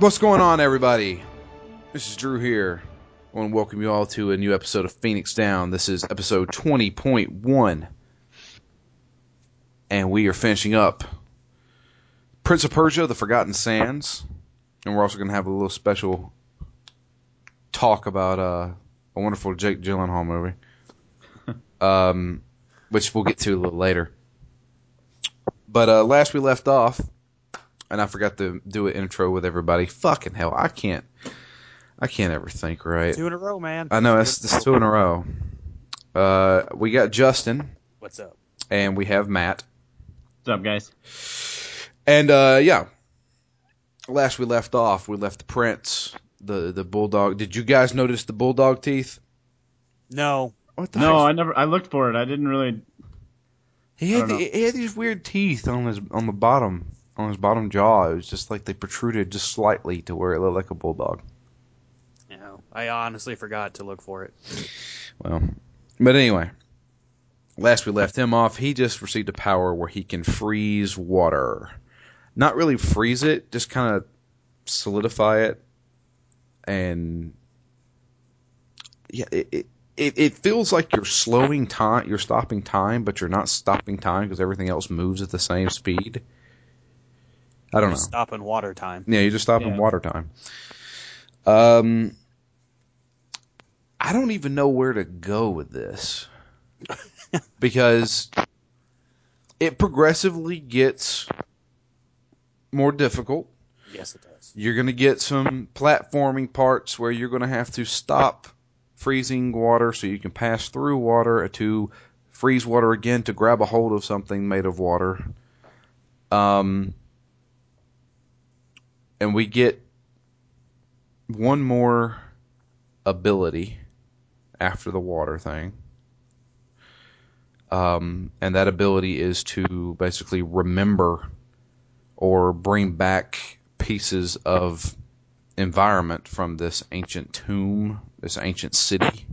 What's going on, everybody? This is Drew here. I want to welcome you all to a new episode of Phoenix Down. This is episode 20.1. And we are finishing up Prince of Persia, The Forgotten Sands. And we're also going to have a little special talk about uh, a wonderful Jake Gyllenhaal movie, um, which we'll get to a little later. But uh, last we left off, and I forgot to do an intro with everybody. Fucking hell, I can't. I can't ever think right. Two in a row, man. I know it's, it's two in a row. Uh, we got Justin What's up? and we have Matt, What's up, guys? and uh, yeah. Last we left off, we left the Prince, the the bulldog. Did you guys notice the bulldog teeth? No. What the No, heck? I never. I looked for it. I didn't really. He had the, he had these weird teeth on his on the bottom on his bottom jaw. It was just like they protruded just slightly to where it looked like a bulldog. No. I honestly forgot to look for it. Well, but anyway, last we left him off, he just received a power where he can freeze water. Not really freeze it, just kind of solidify it, and yeah, it, it it it feels like you're slowing time, you're stopping time, but you're not stopping time because everything else moves at the same speed. I don't know. Stop in water time. Yeah, you just stop in water time. Um, I don't even know where to go with this because it progressively gets more difficult. Yes, it does. You're going to get some platforming parts where you're going to have to stop freezing water so you can pass through water to freeze water again to grab a hold of something made of water. Um, and we get one more ability after the water thing. Um, and that ability is to basically remember or bring back pieces of environment from this ancient tomb, this ancient city.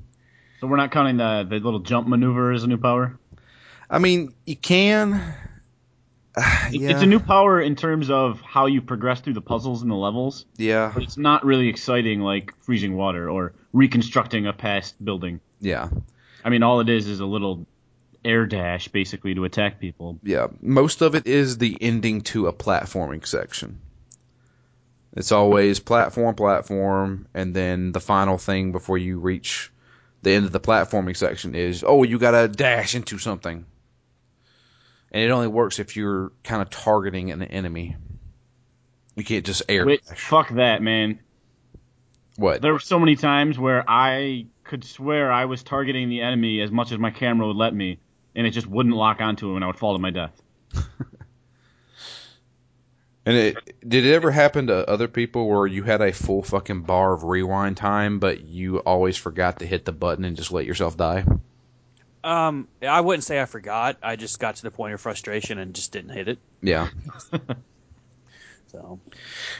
So we're not counting the the little jump maneuver as a new power. I mean, you can. Yeah, It's a new power in terms of how you progress through the puzzles and the levels, yeah, but it's not really exciting like freezing water or reconstructing a past building. yeah, I mean, all it is is a little air dash basically to attack people. yeah. Most of it is the ending to a platforming section. It's always platform, platform, and then the final thing before you reach the end of the platforming section is, oh, you gotta dash into something. And it only works if you're kind of targeting an enemy. You can't just air Wait, fuck that, man. What? There were so many times where I could swear I was targeting the enemy as much as my camera would let me, and it just wouldn't lock onto him, and I would fall to my death. And it did it ever happen to other people where you had a full fucking bar of rewind time, but you always forgot to hit the button and just let yourself die? Um, I wouldn't say I forgot. I just got to the point of frustration and just didn't hit it. Yeah, So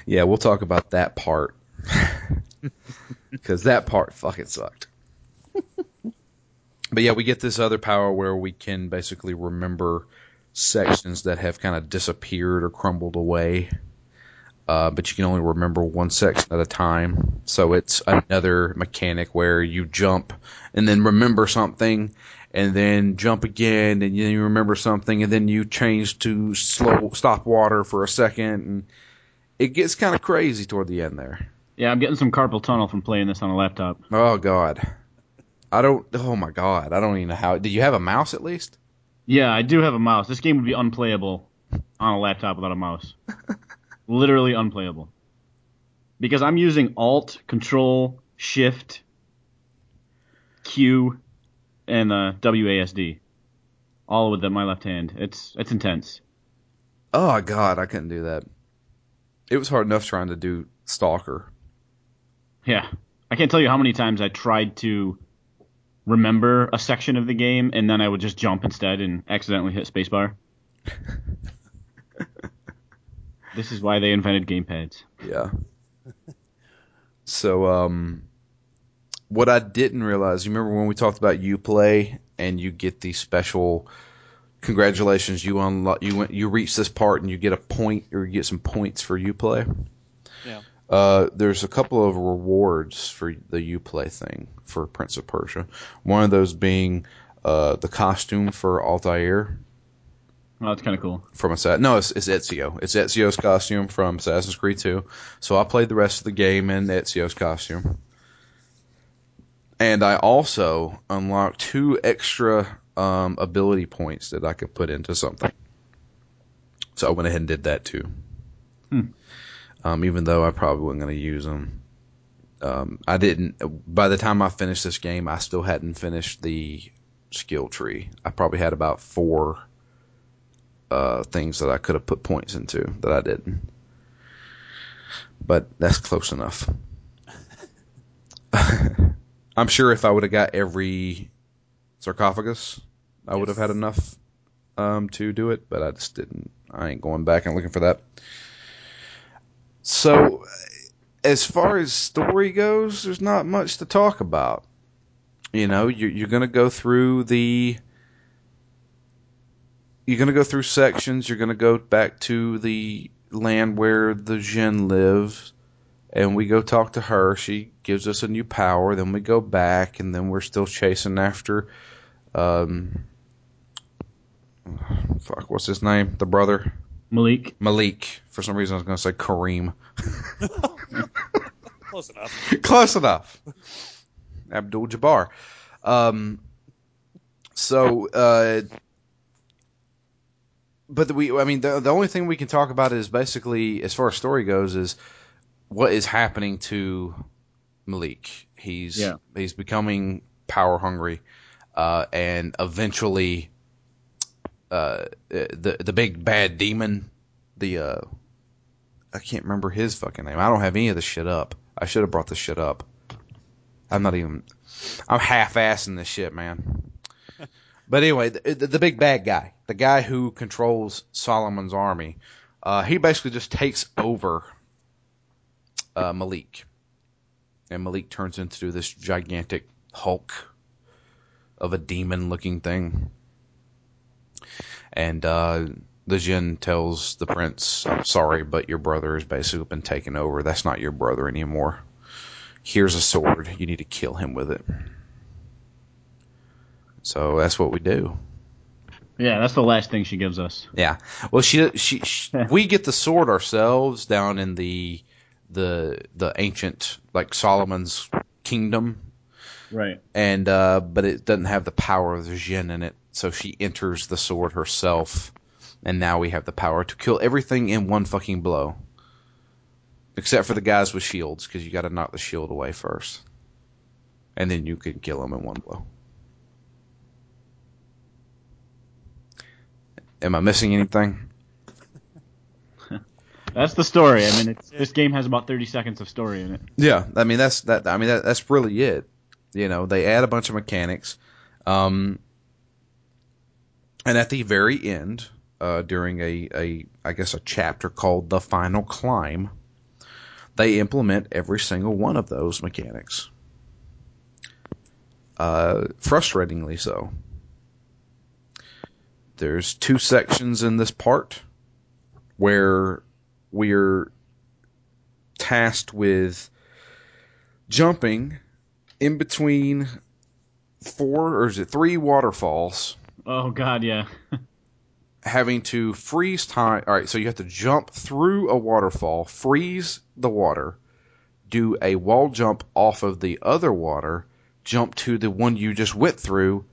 yeah. We'll talk about that part because that part fucking sucked. but yeah, we get this other power where we can basically remember sections that have kind of disappeared or crumbled away. Uh, but you can only remember one section at a time. So it's another mechanic where you jump and then remember something and then jump again and then you remember something and then you change to slow stop water for a second and it gets kind of crazy toward the end there. Yeah, I'm getting some carpal tunnel from playing this on a laptop. Oh god. I don't oh my god. I don't even know how did you have a mouse at least? Yeah, I do have a mouse. This game would be unplayable on a laptop without a mouse. Literally unplayable. Because I'm using Alt, Control, Shift, Q, and uh, WASD, all with the, my left hand. It's it's intense. Oh god, I couldn't do that. It was hard enough trying to do Stalker. Yeah, I can't tell you how many times I tried to remember a section of the game and then I would just jump instead and accidentally hit spacebar. this is why they invented gamepads. Yeah. so, um, what I didn't realize, you remember when we talked about Uplay and you get the special congratulations, you unlock, you went, you reach this part and you get a point or you get some points for Uplay. Yeah. Uh, there's a couple of rewards for the Uplay thing for Prince of Persia. One of those being uh, the costume for Altair Oh, that's kind of cool. from Assassin. No, it's, it's Ezio. It's Ezio's costume from Assassin's Creed 2. So I played the rest of the game in Ezio's costume. And I also unlocked two extra um, ability points that I could put into something. So I went ahead and did that too. Hmm. Um, even though I probably wasn't going to use them. Um, I didn't. By the time I finished this game, I still hadn't finished the skill tree. I probably had about four uh, things that I could have put points into that I didn't. But that's close enough. I'm sure if I would have got every sarcophagus, I would have had enough um, to do it, but I just didn't. I ain't going back and looking for that. So, as far as story goes, there's not much to talk about. You know, you're, you're going to go through the you're going to go through sections. You're going to go back to the land where the Jin lives, and we go talk to her. She gives us a new power. Then we go back, and then we're still chasing after. Um, fuck, what's his name? The brother Malik. Malik. For some reason, I was going to say Kareem. Close enough. Close enough. Abdul Jabbar. Um, so, uh, but we, I mean, the, the only thing we can talk about is basically, as far as story goes, is what is happening to Malik. He's Yeah. he's becoming power hungry, uh, and eventually, uh, the the big bad demon, the uh, I can't remember his fucking name. I don't have any of this shit up. I should have brought this shit up. I'm not even. I'm half-assing this shit, man. but anyway, the, the, the big bad guy, the guy who controls Solomon's army, uh, he basically just takes over uh, Malik, and Malik turns into this gigantic Hulk of a demon-looking thing. And uh, the Jin tells the prince, "I'm sorry, but your brother has basically been taken over. That's not your brother anymore." here's a sword. You need to kill him with it. So that's what we do. Yeah, that's the last thing she gives us. Yeah. Well, she, she, she we get the sword ourselves down in the the the ancient like Solomon's kingdom, Right. and uh, but it doesn't have the power of the Jin in it. So she enters the sword herself, and now we have the power to kill everything in one fucking blow. Except for the guys with shields, because you got to knock the shield away first, and then you can kill them in one blow. Am I missing anything? That's the story. I mean, it's, this game has about 30 seconds of story in it. Yeah, I mean that's that. I mean that, that's really it. You know, they add a bunch of mechanics, um, and at the very end, uh, during a, a I guess a chapter called the final climb, they implement every single one of those mechanics. Uh, frustratingly so. There's two sections in this part where we're tasked with jumping in between four or is it three waterfalls Oh, God, yeah. having to freeze time all right so you have to jump through a waterfall freeze the water do a wall jump off of the other water jump to the one you just went through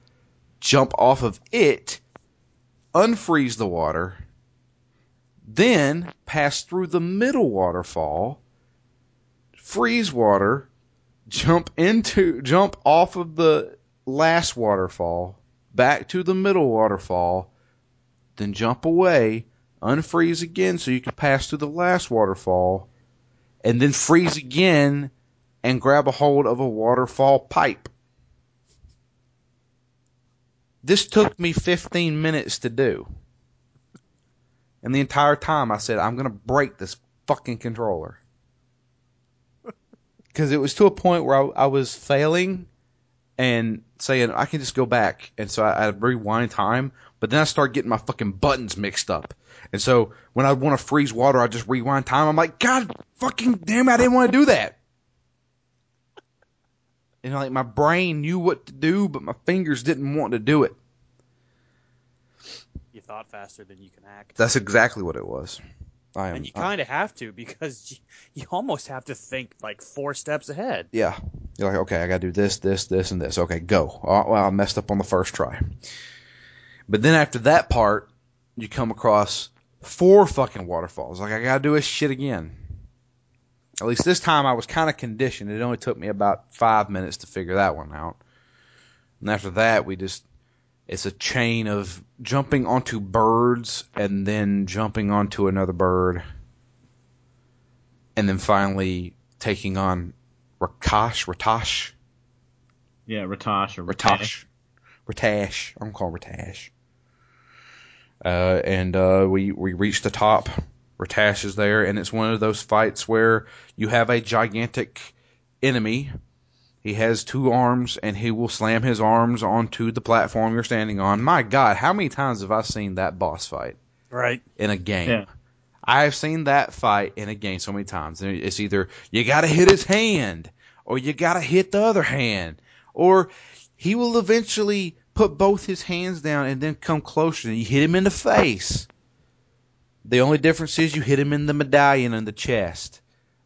jump off of it unfreeze the water then pass through the middle waterfall freeze water jump into jump off of the last waterfall back to the middle waterfall then jump away unfreeze again so you can pass through the last waterfall and then freeze again and grab a hold of a waterfall pipe. This took me 15 minutes to do and the entire time I said I'm going to break this fucking controller because it was to a point where I, I was failing and saying I can just go back, and so I, I rewind time. But then I start getting my fucking buttons mixed up, and so when I want to freeze water, I just rewind time. I'm like, God, fucking damn, I didn't want to do that. And like my brain knew what to do, but my fingers didn't want to do it. Thought faster than you can act. That's exactly what it was. I am. and you kind of have to because you, you almost have to think like four steps ahead. Yeah. You're like, okay, I got to do this, this, this, and this. Okay, go. Oh, well, I messed up on the first try. But then after that part, you come across four fucking waterfalls. Like, I got to do this shit again. At least this time I was kind of conditioned. It only took me about five minutes to figure that one out. And after that, we just, it's a chain of jumping onto birds and then jumping onto another bird. And then finally taking on Rakash, Ratash, Yeah, Ratash or Ratash, Ratash. I'm calling Ratash. Uh, and uh, we we reach the top. Ratash is there, and it's one of those fights where you have a gigantic enemy. He has two arms, and he will slam his arms onto the platform you're standing on. My God, how many times have I seen that boss fight Right. in a game? Yeah. I've seen that fight in a game so many times. It's either you gotta hit his hand, or you gotta hit the other hand, or he will eventually put both his hands down and then come closer and you hit him in the face. The only difference is you hit him in the medallion in the chest.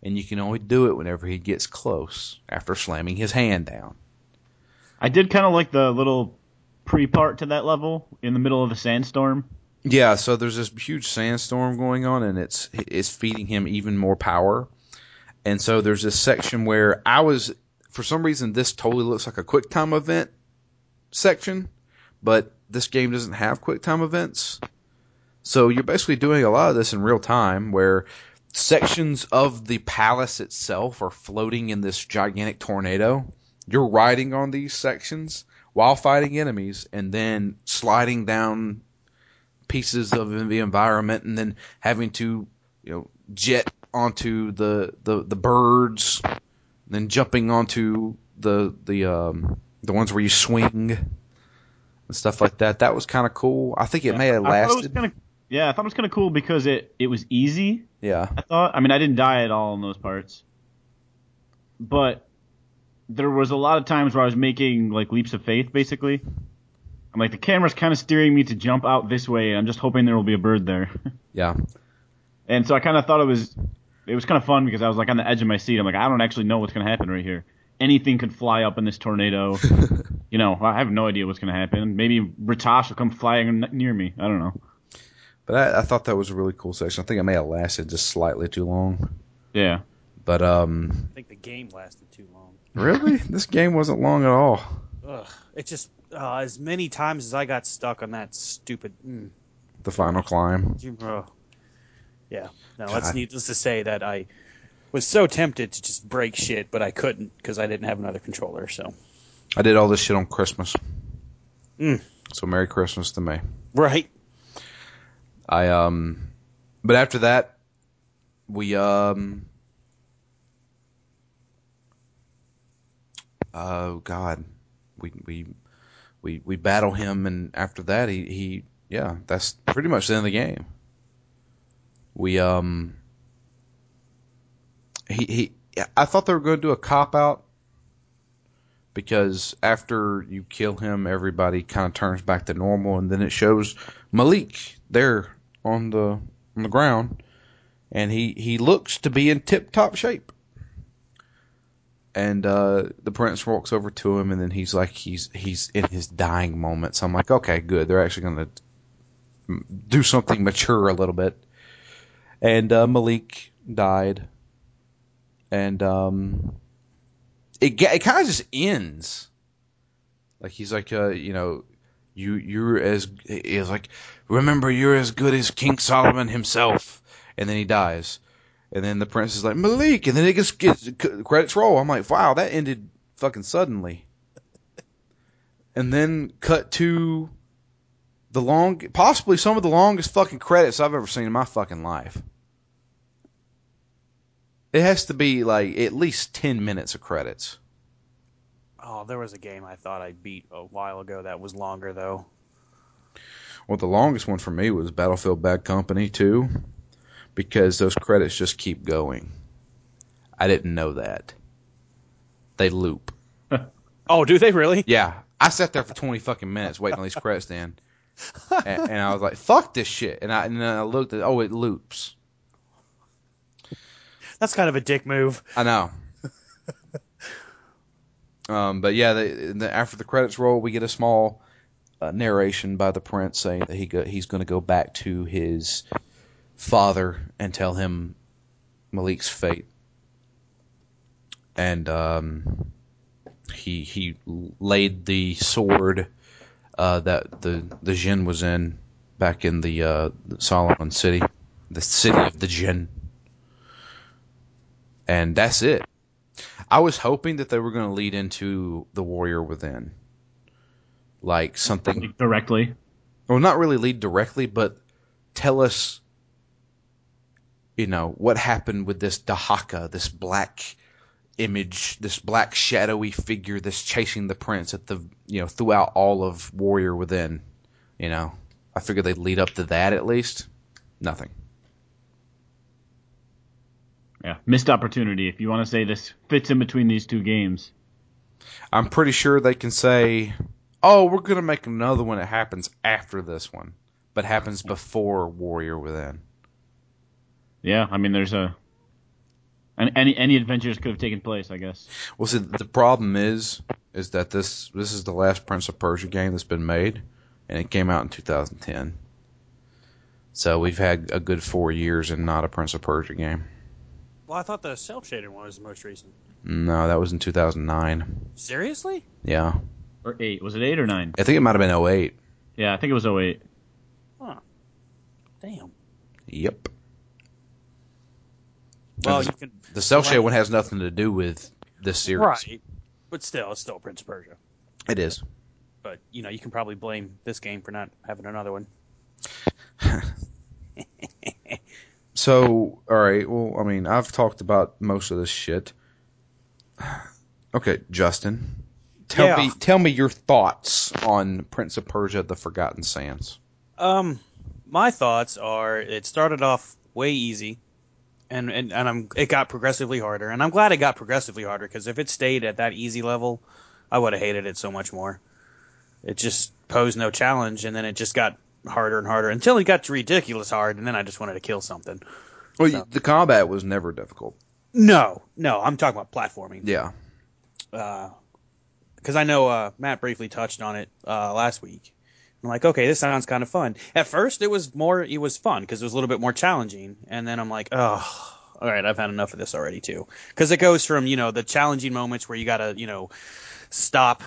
And you can only do it whenever he gets close after slamming his hand down. I did kind of like the little pre-part to that level in the middle of a sandstorm. Yeah, so there's this huge sandstorm going on, and it's it's feeding him even more power. And so there's this section where I was, for some reason, this totally looks like a quick time event section, but this game doesn't have quick time events. So you're basically doing a lot of this in real time, where sections of the palace itself are floating in this gigantic tornado. You're riding on these sections while fighting enemies, and then sliding down pieces of the environment and then having to you know jet onto the the, the birds then jumping onto the the um the ones where you swing and stuff like that that was kind of cool i think it may have I lasted kinda, yeah, I thought it was kind of cool because it it was easy. Yeah I thought. I mean, I didn't die at all in those parts, but there was a lot of times where I was making like leaps of faith, basically. I'm like the camera's kind of steering me to jump out this way. and I'm just hoping there will be a bird there. yeah And so I kind of thought it was it was kind of fun because I was like on the edge of my seat. I'm like, I don't actually know what's going to happen right here. Anything could fly up in this tornado. you know, I have no idea what's going to happen. Maybe Ratash will come flying near me. I don't know. But I, I thought that was a really cool section i think it may have lasted just slightly too long Yeah. but um I think the game lasted too long. really this game wasn't long at all Ugh. It just uh, as many times as I got stuck on that stupid. Mm, the final climb you- yeah. No, God. it's needless to say that I was so tempted to just break shit, but I couldn't because I didn't have another controller. So i did all this shit on christmas Mm. so merry christmas to me right. I um, but after that, we um, oh god, we we we we battle him, and after that, he he yeah, that's pretty much the end of the game. We um, he he, I thought they were going to do a cop out. Because after you kill him, everybody kind of turns back to normal, and then it shows Malik there on the on the ground, and he he looks to be in tip top shape. And uh, the prince walks over to him, and then he's like he's he's in his dying moments. I'm like, okay, good. They're actually going to do something mature a little bit. And uh, Malik died, and um, it it kind of just ends. Like he's like, uh, you know, you you're as is like remember you're as good as King Solomon himself, and then he dies, and then the prince is like Malik, and then it gets, gets credits roll. I'm like, wow, that ended fucking suddenly, and then cut to the long, possibly some of the longest fucking credits I've ever seen in my fucking life. It has to be like at least ten minutes of credits. Oh, there was a game I thought I beat a while ago that was longer though. Well, the longest one for me was Battlefield Bad Company 2 because those credits just keep going. I didn't know that. They loop. Oh, do they really? Yeah, I sat there for 20 fucking minutes waiting on these credits to end. and, and I was like, fuck this shit. And, I, and then I looked at, oh, it loops. That's kind of a dick move. I know. Um, but yeah, the, after the credits roll, we get a small uh, narration by the prince saying that he go, he's going to go back to his father and tell him Malik's fate. And um, he he laid the sword uh, that the the Jinn was in back in the uh, Solomon city, the city of the Jinn and that's it. I was hoping that they were going to lead into the Warrior Within, like something. Directly. Well, not really lead directly, but tell us, you know, what happened with this Dahaka, this black image, this black shadowy figure that's chasing the prince at the, you know, throughout all of Warrior Within. You know, I figured they'd lead up to that at least. Nothing. Yeah, missed opportunity. If you want to say this fits in between these two games, I'm pretty sure they can say, "Oh, we're gonna make another one that happens after this one, but happens before Warrior Within." Yeah, I mean, there's a and any any adventures could have taken place, I guess. Well, see, the problem is, is that this this is the last Prince of Persia game that's been made, and it came out in 2010. So we've had a good four years and not a Prince of Persia game. Well, I thought the cel shaded one was the most recent. No, that was in 2009. Seriously? Yeah. Or eight? Was it eight or nine? I think it might have been 08. Yeah, I think it was 08. Huh. Damn. Yep. Well, the, you can. The cel shade one has nothing to do with this series. Right. But still, it's still Prince of Persia. It is. But, you know, you can probably blame this game for not having another one. So, all right. Well, I mean, I've talked about most of this shit. Okay, Justin, tell Yeah. me tell me your thoughts on Prince of Persia: The Forgotten Sands. Um, my thoughts are it started off way easy, and and, and I'm it got progressively harder, and I'm glad it got progressively harder because if it stayed at that easy level, I would have hated it so much more. It just posed no challenge, and then it just got harder and harder until it got to ridiculous hard, and then I just wanted to kill something. Well, So- the combat was never difficult. No, no, I'm talking about platforming. Yeah, because I know uh, Matt briefly touched on it uh, last week. I'm like, okay, this sounds kind of fun. At first, it was more, it was fun because it was a little bit more challenging, and then I'm like, oh, all right, I've had enough of this already too. Because it goes from you know the challenging moments where you gotta you know stop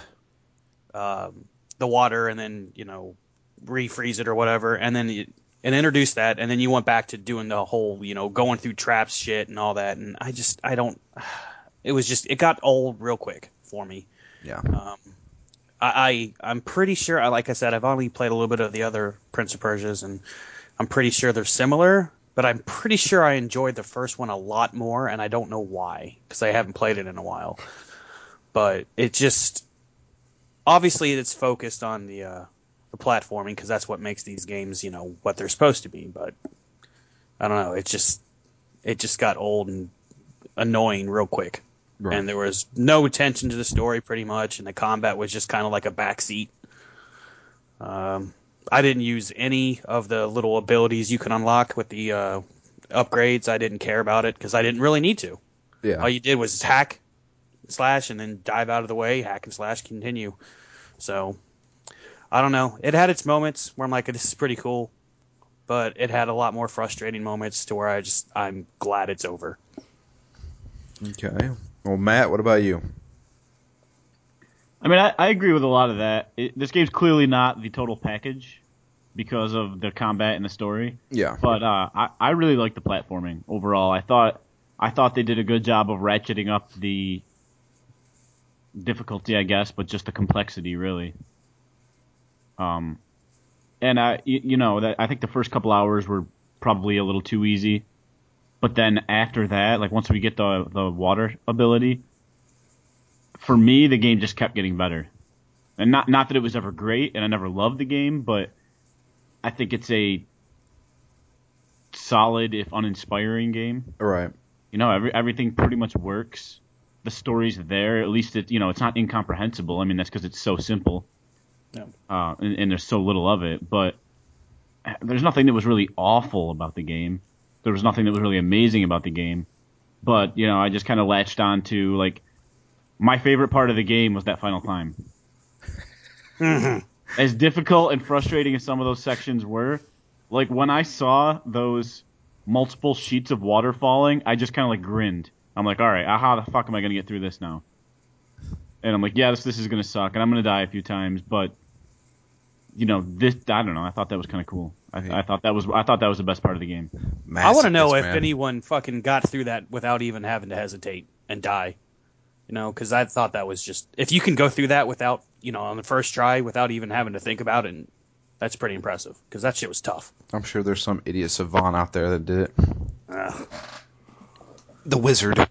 um, the water and then you know refreeze it or whatever, and then you, and introduce that, and then you went back to doing the whole you know going through traps shit and all that, and I just I don't. It was just it got old real quick for me. yeah. Um, I, I I'm pretty sure. I like I said, I've only played a little bit of the other Prince of Persia's, and I'm pretty sure they're similar. But I'm pretty sure I enjoyed the first one a lot more, and I don't know why because I haven't played it in a while. But it just obviously it's focused on the uh, the platforming because that's what makes these games, you know, what they're supposed to be. But I don't know. It just it just got old and annoying real quick Right. and there was no attention to the story pretty much, and the combat was just kind of like a backseat. Um, I didn't use any of the little abilities you can unlock with the uh, upgrades. I didn't care about it because I didn't really need to. yeah. All you did was hack, slash, and then dive out of the way, hack and slash, continue. So I don't know. It had its moments where I'm like, this is pretty cool, but it had a lot more frustrating moments to where I just I'm glad it's over. Okay. Well, Matt, what about you? I mean, I, I agree with a lot of that. It, this game's clearly not the total package because of the combat and the story. Yeah. But uh, I, I really like the platforming overall. I thought I thought they did a good job of ratcheting up the difficulty, I guess, but just the complexity really. Um, and I, you, know, that I think the first couple hours were probably a little too easy, but then after that, like once we get the the water ability, for me, the game just kept getting better. And not not that it was ever great, and I never loved the game, but I think it's a solid, if uninspiring game. Right. You know, every everything pretty much works. The story's there. At least it, you know, it's not incomprehensible. I mean, that's because it's so simple. Yeah. Uh, and, and there's so little of it. But there's nothing that was really awful about the game. There was nothing that was really amazing about the game. But you know, I just kind of latched on to like my favorite part of the game was that final climb. As difficult and frustrating as some of those sections were, like when I saw those multiple sheets of water falling, I just kind of like grinned. I'm like, all right, uh, how the fuck am I gonna get through this now? And I'm like, yeah, this this is gonna suck, and I'm gonna die a few times, but you know, this I don't know. I thought that was kind of cool. I, I thought that was I thought that was the best part of the game. I want to know if man. anyone fucking got through that without even having to hesitate and die. You know, because I thought that was just if you can go through that without, you know, on the first try without even having to think about it, that's pretty impressive. Because that shit was tough. I'm sure there's some idiot savant out there that did it. Ugh. The wizard.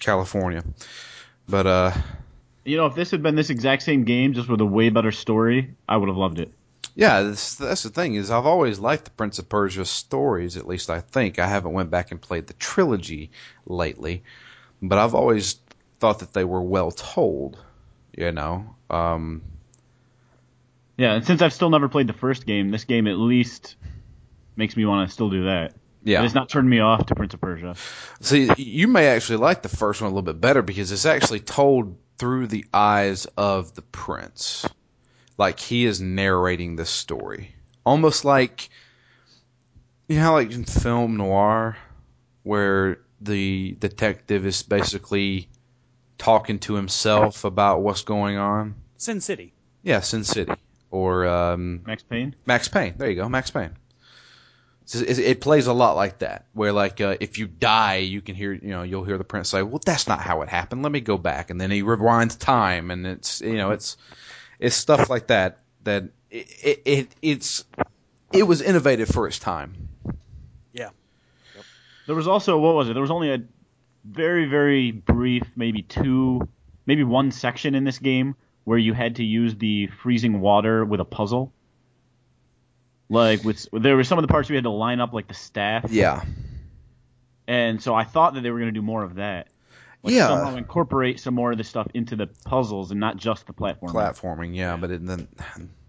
California. But uh You know, if this had been this exact same game, just with a way better story, I would have loved it. yeah, this, that's the thing is I've always liked the Prince of Persia stories, at least I think. I haven't went back and played the trilogy lately, but I've always thought that they were well told, you know. Um Yeah, and since I've still never played the first game, this game at least makes me want to still do that. yeah. It's not turned me off to Prince of Persia. See, you may actually like the first one a little bit better because it's actually told through the eyes of the prince. Like he is narrating this story. Almost like you know like in film noir where the detective is basically talking to himself about what's going on. Sin City. Yeah, Sin City. Or um Max Payne. Max Payne. There you go, Max Payne. So It, it plays a lot like that, where like uh, if you die, you can hear, you know, you'll hear the prince say, "Well, that's not how it happened. Let me go back," and then he rewinds time, and it's, you know, it's, it's stuff like that that it, it, it it's, it was innovative for its time. Yeah. There was also what was it? There was only a very very brief, maybe two, maybe one section in this game where you had to use the freezing water with a puzzle. Like with there were some of the parts we had to line up like the staff, Yeah, and so I thought that they were going to do more of that. Like Yeah. somehow incorporate some more of the stuff into the puzzles and not just the platform. platforming. Yeah, but it, then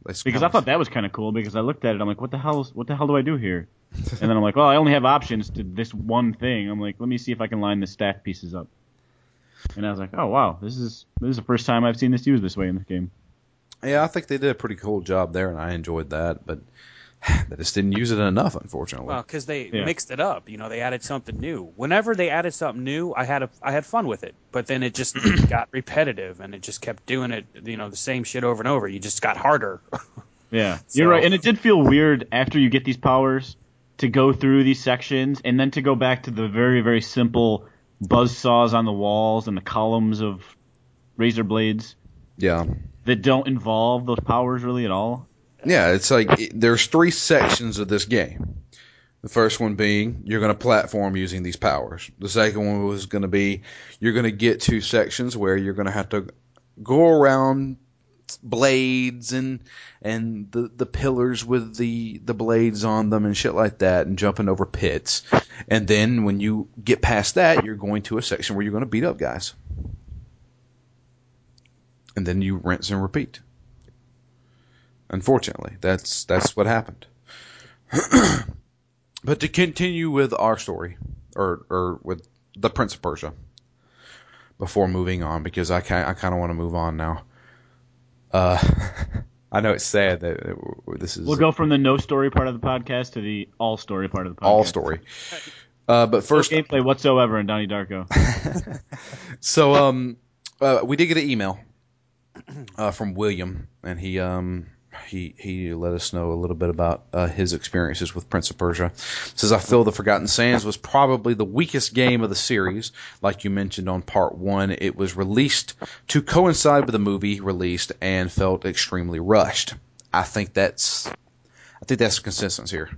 Because kind I thought that was kind of cool. Because I looked at it, I'm like, what the hell? Is, what the hell do I do here? and then I'm like, well, I only have options to this one thing. I'm like, let me see if I can line the staff pieces up. And I was like, oh wow, this is this is the first time I've seen this used this way in this game. yeah, I think they did a pretty cool job there, and I enjoyed that, but they just didn't use it enough, unfortunately. Well, because they Yeah. mixed it up. You know, they added something new. Whenever they added something new, I had a I had fun with it. But then it just got repetitive, and it just kept doing it. You know, the same shit over and over. You just got harder. Yeah, So- you're right. And it did feel weird after you get these powers to go through these sections and then to go back to the very very simple buzz saws on the walls and the columns of razor blades yeah. that don't involve those powers really at all. Yeah, it's like it, there's three sections of this game. The first one being you're going to platform using these powers. The second one was going to be you're going to get to sections where you're going to have to go around blades and and the the pillars with the the blades on them and shit like that and jumping over pits. And then when you get past that, you're going to a section where you're going to beat up guys. And then you rinse and repeat. Unfortunately, that's that's what happened. but to continue with our story, or or with the Prince of Persia, before moving on, because I kind I kind of want to move on now. Uh, I know it's sad that uh, this is We'll go from the no story part of the podcast to the all story part of the podcast. all story. Uh, but No first, gameplay whatsoever in Donnie Darko. So um, uh, we did get an email uh, from William, and he um he he let us know a little bit about uh, his experiences with Prince of Persia. Says I feel the Forgotten Sands was probably the weakest game of the series. Like you mentioned on part one, it was released to coincide with the movie released and felt extremely rushed. I think that's I think that's consensus here.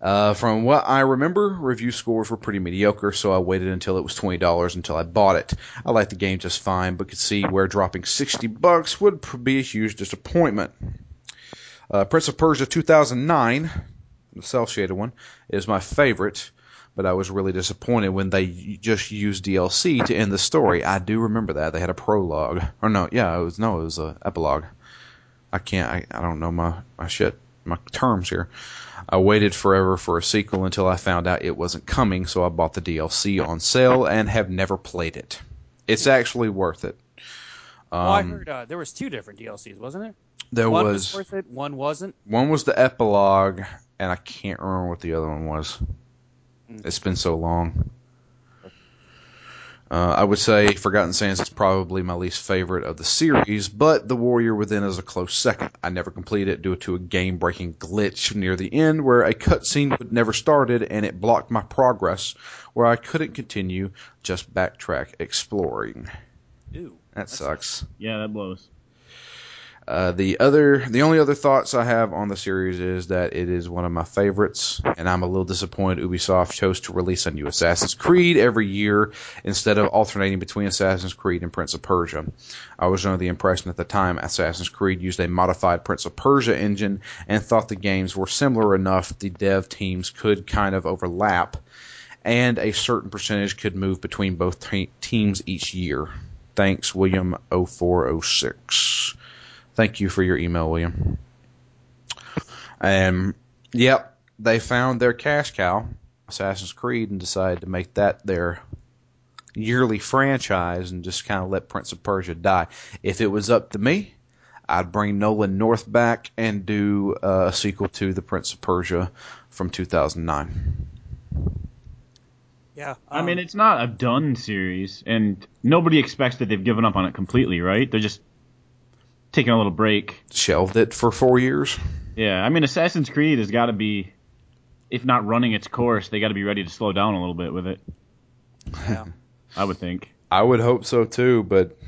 Uh, from what I remember, review scores were pretty mediocre, so I waited until it was twenty dollars until I bought it. I liked the game just fine, but could see where dropping sixty bucks would be a huge disappointment. Uh, Prince of Persia 2009, the cel shaded one, is my favorite, but I was really disappointed when they just used DLC to end the story. I do remember that they had a prologue, or no, yeah, it was no, it was an epilogue. I can't, I, I don't know my my shit, my terms here. I waited forever for a sequel until I found out it wasn't coming, so I bought the DLC on sale and have never played it. It's actually worth it. Um, well, I heard uh, there was two different DLCs, wasn't there? there one was, was worth it, one wasn't. one was the epilogue, and I can't remember what the other one was. It's been so long. Uh, I would say Forgotten Sands is probably my least favorite of the series, but The Warrior Within is a close second. I never completed it due to a game breaking glitch near the end where a cutscene would never started and it blocked my progress where I couldn't continue, just backtrack exploring. Ooh, That sucks. Yeah, that blows. Uh, the other, the only other thoughts I have on the series is that it is one of my favorites, and I'm a little disappointed Ubisoft chose to release a new Assassin's Creed every year instead of alternating between Assassin's Creed and Prince of Persia. I was under the impression at the time Assassin's Creed used a modified Prince of Persia engine and thought the games were similar enough the dev teams could kind of overlap, and a certain percentage could move between both te- teams each year. Thanks, William 0406. Thank you for your email, William. Um, yep, they found their cash cow, Assassin's Creed, and decided to make that their yearly franchise and just kind of let Prince of Persia die. If it was up to me, I'd bring Nolan North back and do uh, a sequel to The Prince of Persia from 2009. yeah. I mean, um, it's not a done series, and nobody expects that they've given up on it completely, right? They're just taking a little break. Shelved it for four years. Yeah, I mean, Assassin's Creed has got to be, if not running its course, they got to be ready to slow down a little bit with it. yeah. I would think. I would hope so too, but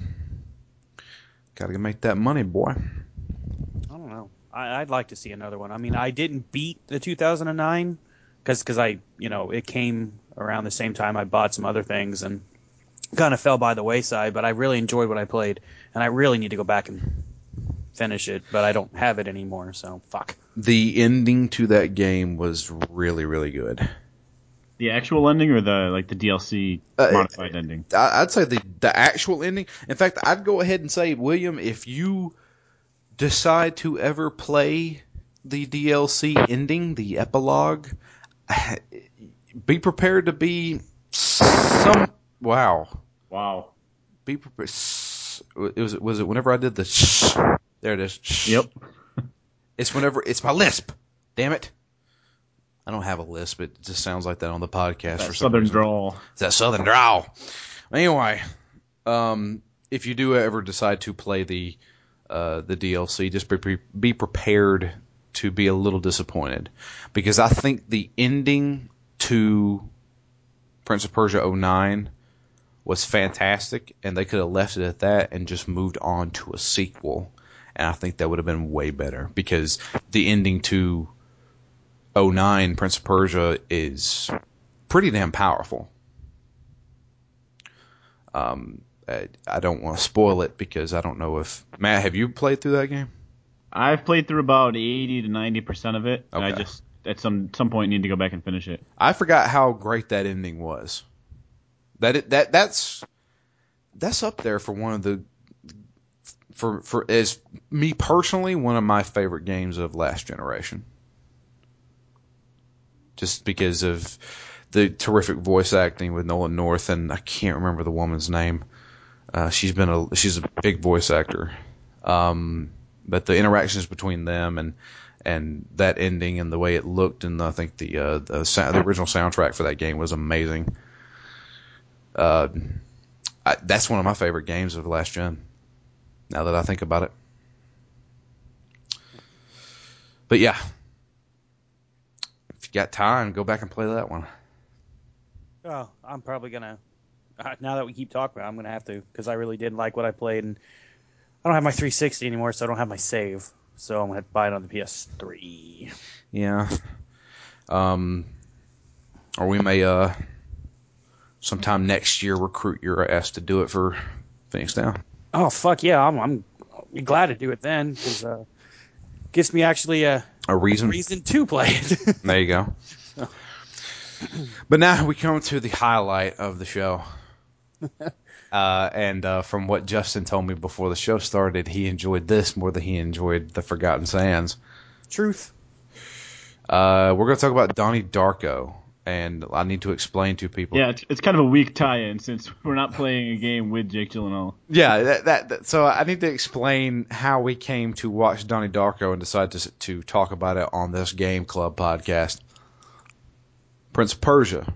gotta make that money, boy. I don't know. I, I'd like to see another one. I mean, I didn't beat the 2009 because because I you know it came around the same time I bought some other things and kind of fell by the wayside. But I really enjoyed what I played, and I really need to go back and finish it. But I don't have it anymore, so fuck. The ending to that game was really, really good. The actual ending or the like the DLC Uh, modified ending? I- I'd say the the actual ending. In fact, I'd go ahead and say, William, if you decide to ever play the DLC ending, the epilogue, be prepared to be some. Wow. Wow. Be prepared. It was was it whenever I did the. There it is. Yep. It's whenever it's my lisp. Damn it. I don't have a lisp. It just sounds like that on the podcast for That some southern reason. drawl. It's that southern drawl. Anyway, um, if you do ever decide to play the uh, the DLC, just be, be prepared to be a little disappointed because I think the ending to Prince of Persia 09 was fantastic, and they could have left it at that and just moved on to a sequel, and I think that would have been way better because the ending to 09 Prince of Persia is pretty damn powerful. Um, I, I don't want to spoil it because I don't know if Matt, have you played through that game? I've played through about eighty to ninety percent of it. and I just at some some point need to go back and finish it. I forgot how great that ending was. That it, that that's that's up there for one of the for for as me personally one of my favorite games of last generation. Just because of the terrific voice acting with Nolan North and I can't remember the woman's name. Uh, she's been a she's a big voice actor. Um, but the interactions between them and and that ending and the way it looked and I think the uh, the, the original soundtrack for that game was amazing. Uh, I, that's one of my favorite games of last gen. Now that I think about it, but yeah, if you got time, go back and play that one. Oh, I'm probably gonna. Uh, now that we keep talking, about it, I'm gonna have to because I really did like what I played, and I don't have my 360 anymore, so I don't have my save. So I'm gonna buy it on the PS3. Yeah. Um, or we may uh sometime next year recruit your ass to do it for Phoenix Down. Oh fuck yeah, I'm I'm glad to do it then because uh, gives me actually a A reason. reason to play it. There you go. But now we come to the highlight of the show. Uh, and uh, from what Justin told me before the show started, he enjoyed this more than he enjoyed the Forgotten Sands. Truth. Uh, we're going to talk about Donnie Darko, and I need to explain to people. Yeah, it's, it's kind of a weak tie-in since we're not playing a game with Jake Gyllenhaal. Yeah, that, that, that- so I need to explain how we came to watch Donnie Darko and decide to to talk about it on this Game Club podcast. Prince of Persia.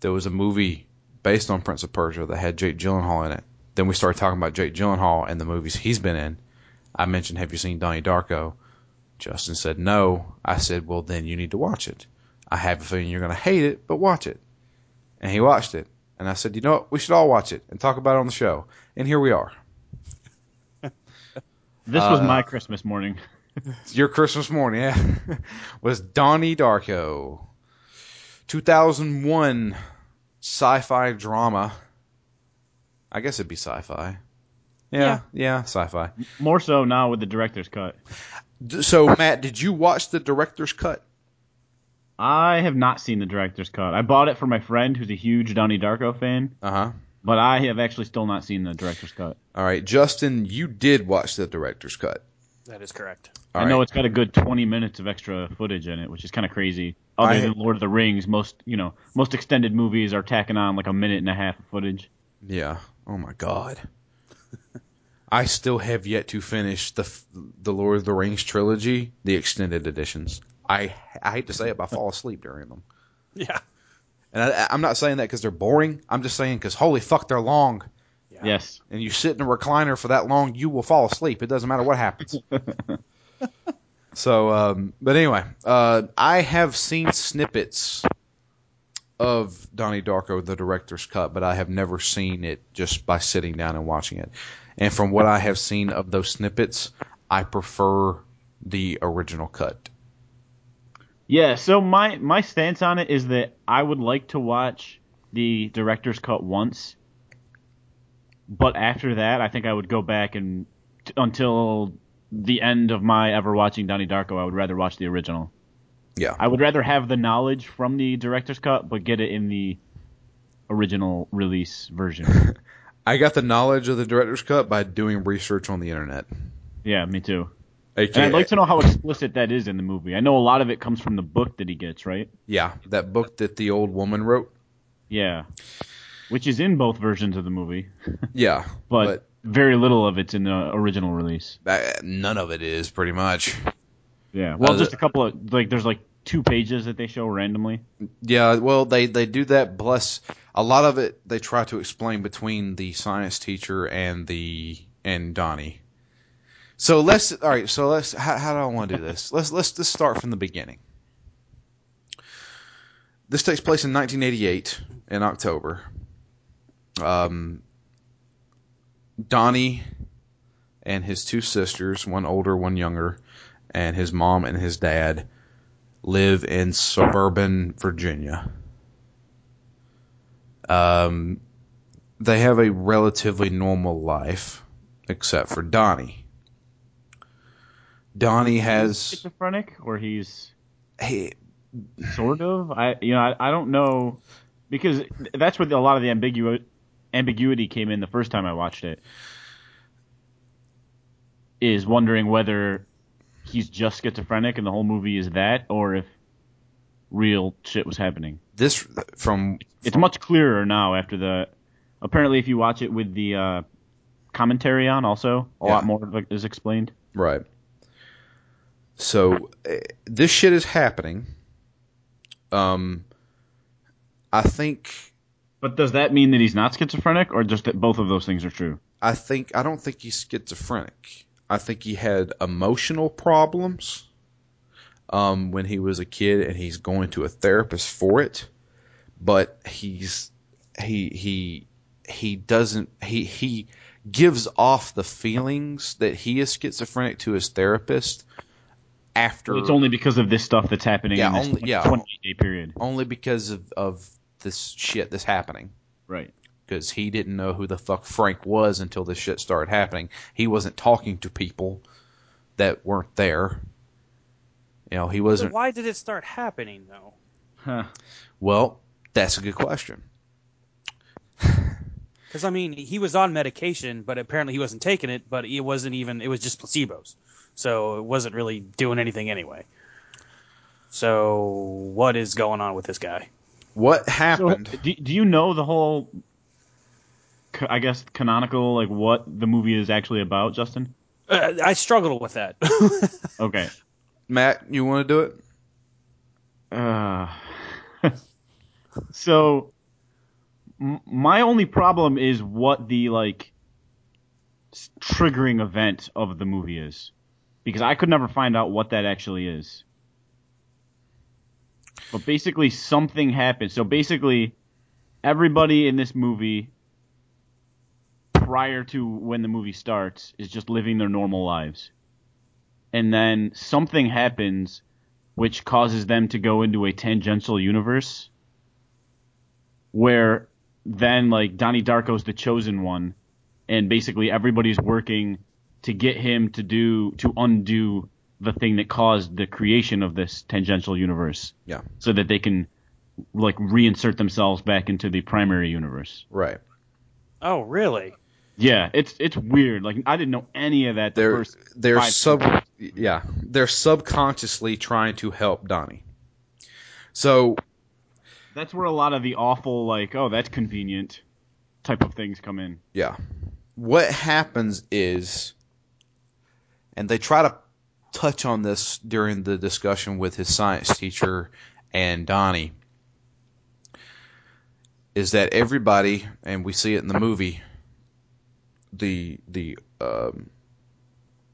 There was a movie based on Prince of Persia that had Jake Gyllenhaal in it. Then we started talking about Jake Gyllenhaal and the movies he's been in. I mentioned, "Have you seen Donnie Darko?" Justin said, "No." I said, "Well, then you need to watch it. I have a feeling you're going to hate it, but watch it." And he watched it. And I said, you know what? We should all watch it and talk about it on the show. And here we are. This was Uh, my Christmas morning. Your Christmas morning, yeah, was Donnie Darko. 2001 sci-fi drama. I guess it'd be sci-fi. Yeah, yeah, Yeah. sci-fi. More so now with the director's cut. So, Matt, did you watch the director's cut? I have not seen the director's cut. I bought it for my friend who's a huge Donnie Darko fan, Uh huh. but I have actually still not seen the director's cut. All right, Justin, you did watch the director's cut. That is correct. All I know right. it's got a good 20 minutes of extra footage in it, which is kind of crazy. Other I- than Lord of the Rings, most you know most extended movies are tacking on like a minute and a half of footage. Yeah. Oh my God. I still have yet to finish the the Lord of the Rings trilogy, the extended editions. I I hate to say it, but I fall asleep during them. Yeah. And I, I'm not saying that because they're boring. I'm just saying because holy fuck, they're long. Yeah. Yes, And you sit in a recliner for that long, you will fall asleep. It doesn't matter what happens. so, um, but anyway, uh, I have seen snippets of Donnie Darko, the director's cut, but I have never seen it just by sitting down and watching it. And from what I have seen of those snippets, I prefer the original cut. Yeah. So my my stance on it is that I would like to watch the director's cut once, but after that, I think I would go back and t- until the end of my ever watching Donnie Darko, I would rather watch the original. Yeah. I would rather have the knowledge from the director's cut, but get it in the original release version. I got the knowledge of the director's cut by doing research on the internet. yeah, me too. I'd like to know how explicit that is in the movie. I know a lot of it comes from the book that he gets, right? yeah, that book that the old woman wrote. Yeah. Which is in both versions of the movie, Yeah, but, very little of it's in the original release. uh, none of it is pretty much. Yeah. Well, Uh, just a couple of like there's like two pages that they show randomly. Yeah, well, they they do that. Plus, a lot of it they try to explain between the science teacher and the and Donnie. So let's all right. So let's how, how do I want to do this? Let's let's just start from the beginning. This takes place in 1988 in October. Um, Donnie and his two sisters, one older, one younger, and his mom and his dad live in suburban Virginia. Um, they have a relatively normal life, except for Donnie. Donnie has schizophrenic, or he's he, sort of. I you know I, I don't know because that's where the, a lot of the ambiguity ambiguity came in the first time I watched it. Is wondering whether he's just schizophrenic and the whole movie is that, or if real shit was happening. this from It's much clearer now after the. Apparently, if you watch it with the uh, commentary on, also a Yeah. lot more is explained. Right. So uh, this shit is happening. Um, I think But does that mean that he's not schizophrenic, or just that both of those things are true? I think I don't think he's schizophrenic. I think he had emotional problems um, when he was a kid, and he's going to a therapist for it. But he's he he he doesn't he he gives off the feelings that he is schizophrenic to his therapist after It's only because of this stuff that's happening Yeah, in this only- yeah. 28 day period. only because of, of this shit that's happening. Right. Because he didn't know who the fuck Frank was until this shit started happening. He wasn't talking to people that weren't there. You know, he wasn't. why did it start happening though? Huh. Well, that's a good question. Because I mean, he was on medication, but apparently he wasn't taking it. But it wasn't even; it was just placebos, so it wasn't really doing anything anyway. So what is going on with this guy? What So, happened? do, do you know the whole, I guess, canonical, like what the movie is actually about, Justin? Uh, I struggle with that. Okay. Matt, you want to do it? Uh, so, my only problem is what the like triggering event of the movie is, because I could never find out what that actually is. But basically, something happened. So basically, everybody in this movie, prior to when the movie starts, is just living their normal lives, and then something happens which causes them to go into a tangential universe where then like Donnie Darko's the chosen one and basically everybody's working to get him to do to undo the thing that caused the creation of this tangential universe Yeah. so that they can like reinsert themselves back into the primary universe. Right. oh, really? Yeah, it's it's weird. Like I didn't know any of that the They're first they're five sub yeah they're subconsciously trying to help Donnie. So That's where a lot of the awful like, oh, that's convenient type of things come in. Yeah. What happens is, and they try to touch on this during the discussion with his science teacher and Donnie, is that everybody, and we see it in the movie, the the um,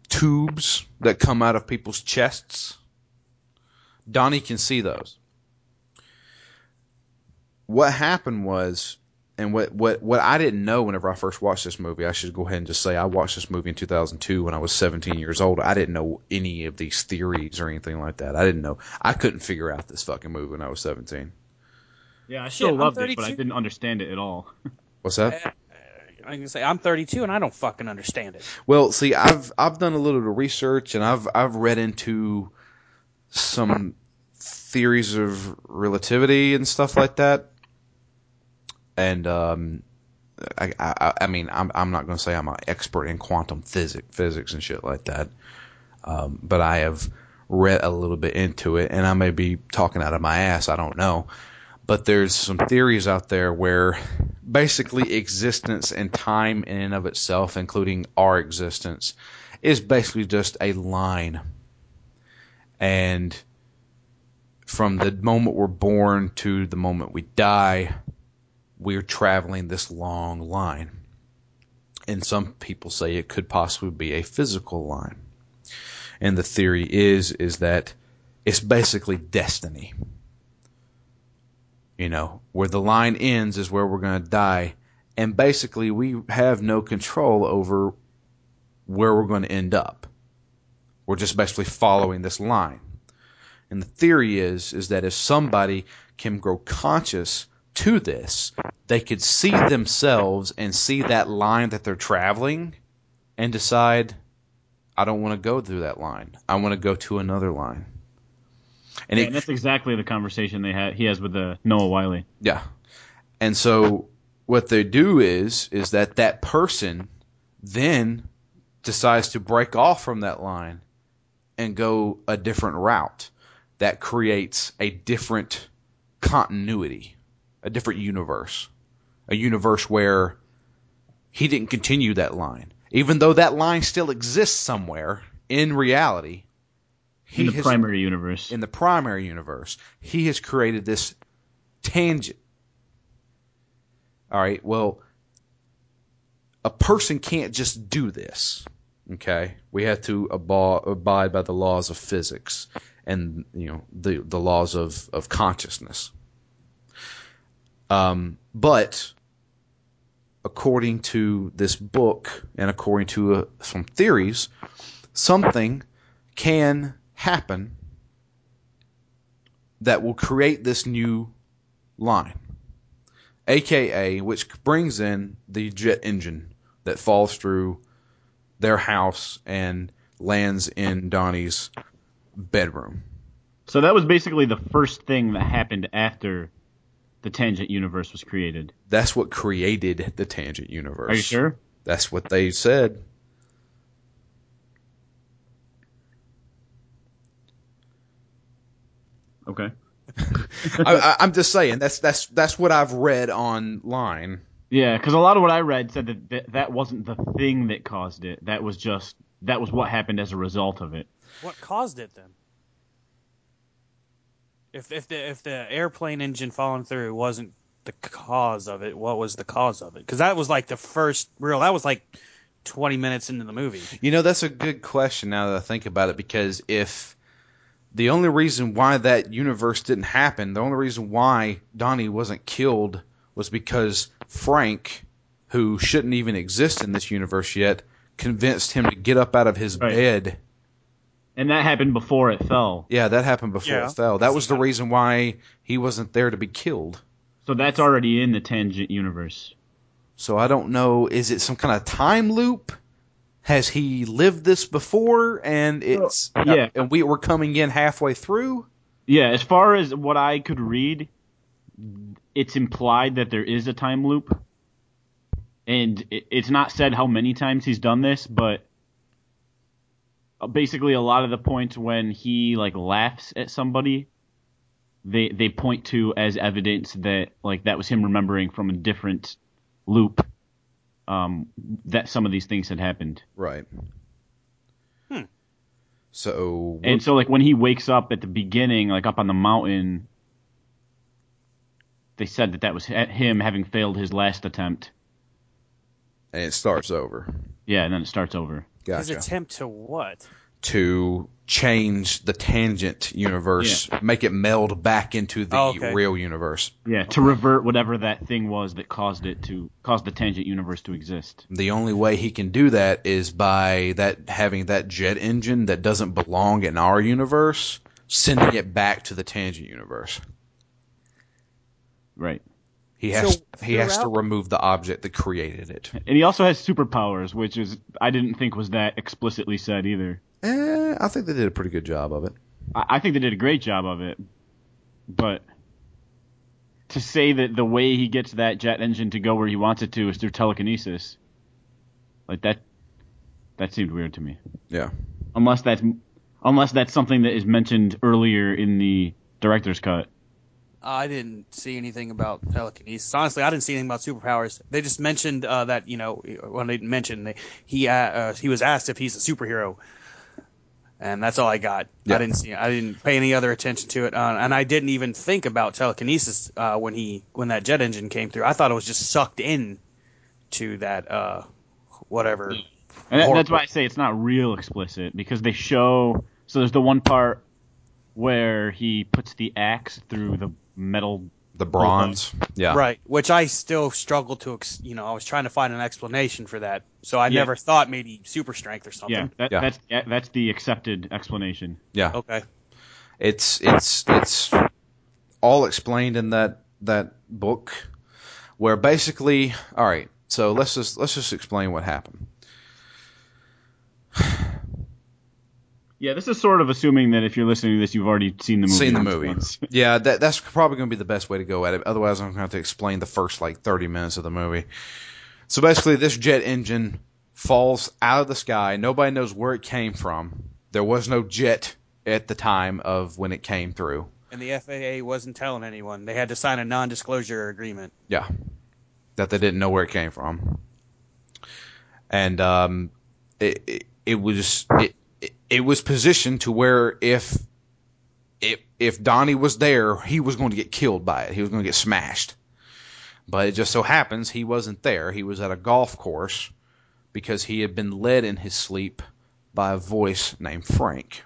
tubes that come out of people's chests, Donnie can see those. What happened was and what, what, what I didn't know whenever I first watched this movie, I should go ahead and just say I watched this movie in 2002 when I was 17 years old. I didn't know any of these theories or anything like that. I didn't know. I couldn't figure out this fucking movie when I was 17. Yeah, I still I'm loved it, but I didn't understand it at all. What's that? I can say I'm 32 and I don't fucking understand it. Well, see, I've I've done a little bit of research and I've I've read into some theories of relativity and stuff like that. And um, I, I I mean I'm I'm not going to say I'm an expert in quantum physics physics and shit like that. Um, but I have read a little bit into it, and I may be talking out of my ass. I don't know. But there's some theories out there where basically existence and time in and of itself, including our existence, is basically just a line. And from the moment we're born to the moment we die, we're traveling this long line. And some people say it could possibly be a physical line. And the theory is is that it's basically destiny. You know, where the line ends is where we're going to die. And basically, we have no control over where we're going to end up. We're just basically following this line. And the theory is is that if somebody can grow conscious to this, they could see themselves and see that line that they're traveling and decide, I don't want to go through that line. I want to go to another line. And And, it, that's exactly the conversation they had. He has with the Noah Wyle. Yeah. And so what they do is is that that person then decides to break off from that line and go a different route that creates a different continuity, a different universe, a universe where he didn't continue that line. Even though that line still exists somewhere in reality, he In the has- primary universe. in the primary universe, he has created this tangent. All right, well, a person can't just do this. Okay, we have to abide by the laws of physics and you know the the laws of of consciousness. Um, but according to this book and according to uh, some theories, something can happen that will create this new line, aka which brings in the jet engine that falls through their house and lands in Donnie's bedroom. So that was basically the first thing that happened after the tangent universe was created. That's what created the tangent universe. Are you sure? That's what they said. Okay. I, I, I'm just saying that's that's that's what I've read online. Yeah, because a lot of what I read said that, that that wasn't the thing that caused it. That was just that was what happened as a result of it. What caused it then? If if the if the airplane engine falling through wasn't the cause of it, what was the cause of it? Because that was like the first real. That was like twenty minutes into the movie. You know, that's a good question now that I think about it because if the only reason why that universe didn't happen, the only reason why Donnie wasn't killed was because Frank, who shouldn't even exist in this universe yet, convinced him to get up out of his Right. bed. And that happened before it fell. Yeah, that happened before Yeah. it fell. That was the reason why he wasn't there to be killed. So that's already in the tangent universe. So I don't know. Is it some kind of time loop? Has he lived this before, and it's yeah. and we were coming in halfway through? Yeah, as far as what I could read, it's implied that there is a time loop. And it's not said how many times he's done this, but basically a lot of the points when he like laughs at somebody, they they point to as evidence that like that was him remembering from a different loop um, that some of these things had happened. Right. Hmm. So And so like when he wakes up at the beginning, like up on the mountain, they said that that was him having failed his last attempt. And it starts over. Yeah, and then it starts over. His Gotcha. attempt to what? to change the tangent universe, make it meld back into the Oh, okay. real universe. Yeah, to revert whatever that thing was that caused it to cause the tangent universe to exist. The only way he can do that is by that having that jet engine that doesn't belong in our universe, sending it back to the tangent universe. Right. He has So, he has to remove the object that created it. And he also has superpowers, which is I didn't think was that explicitly said either. Eh, I think they did a pretty good job of it. I, I think they did a great job of it, but to say that the way he gets that jet engine to go where he wants it to is through telekinesis, like that, that seemed weird to me. Yeah. Unless that's unless that's something that is mentioned earlier in the director's cut. I didn't see anything about telekinesis. Honestly, I didn't see anything about superpowers. They just mentioned uh, that you know when they mentioned they, he uh, uh, he was asked if he's a superhero, and that's all I got. Yeah. I didn't see. I didn't pay any other attention to it, uh, and I didn't even think about telekinesis uh, when he when that jet engine came through. I thought it was just sucked in to that uh, whatever. And that, that's why I say it's not real explicit because they show. So there's the one part where he puts the axe through the metal. The bronze. Yeah. Right, which I still struggle to, ex- you know, I was trying to find an explanation for that, so I Yeah. never thought maybe super strength or something. Yeah, that, Yeah. that's yeah, that's the accepted explanation. Yeah. Okay. It's it's it's all explained in that that book where basically all right, so let's just let's just explain what happened. Yeah, this is sort of assuming that if you're listening to this, you've already seen the movie. Seen the once. movie. Yeah, that that's probably going to be the best way to go at it. Otherwise, I'm going to have to explain the first like 30 minutes of the movie. So basically, this jet engine falls out of the sky. Nobody knows where it came from. There was no jet at the time of when it came through. And the FAA wasn't telling anyone. They had to sign a non-disclosure agreement. Yeah, that they didn't know where it came from, and um, it, it it was it it- was positioned to where if if if Donnie was there, he was going to get killed by it. He was going to get smashed. But it just so happens he wasn't there. He was at a golf course because he had been led in his sleep by a voice named Frank.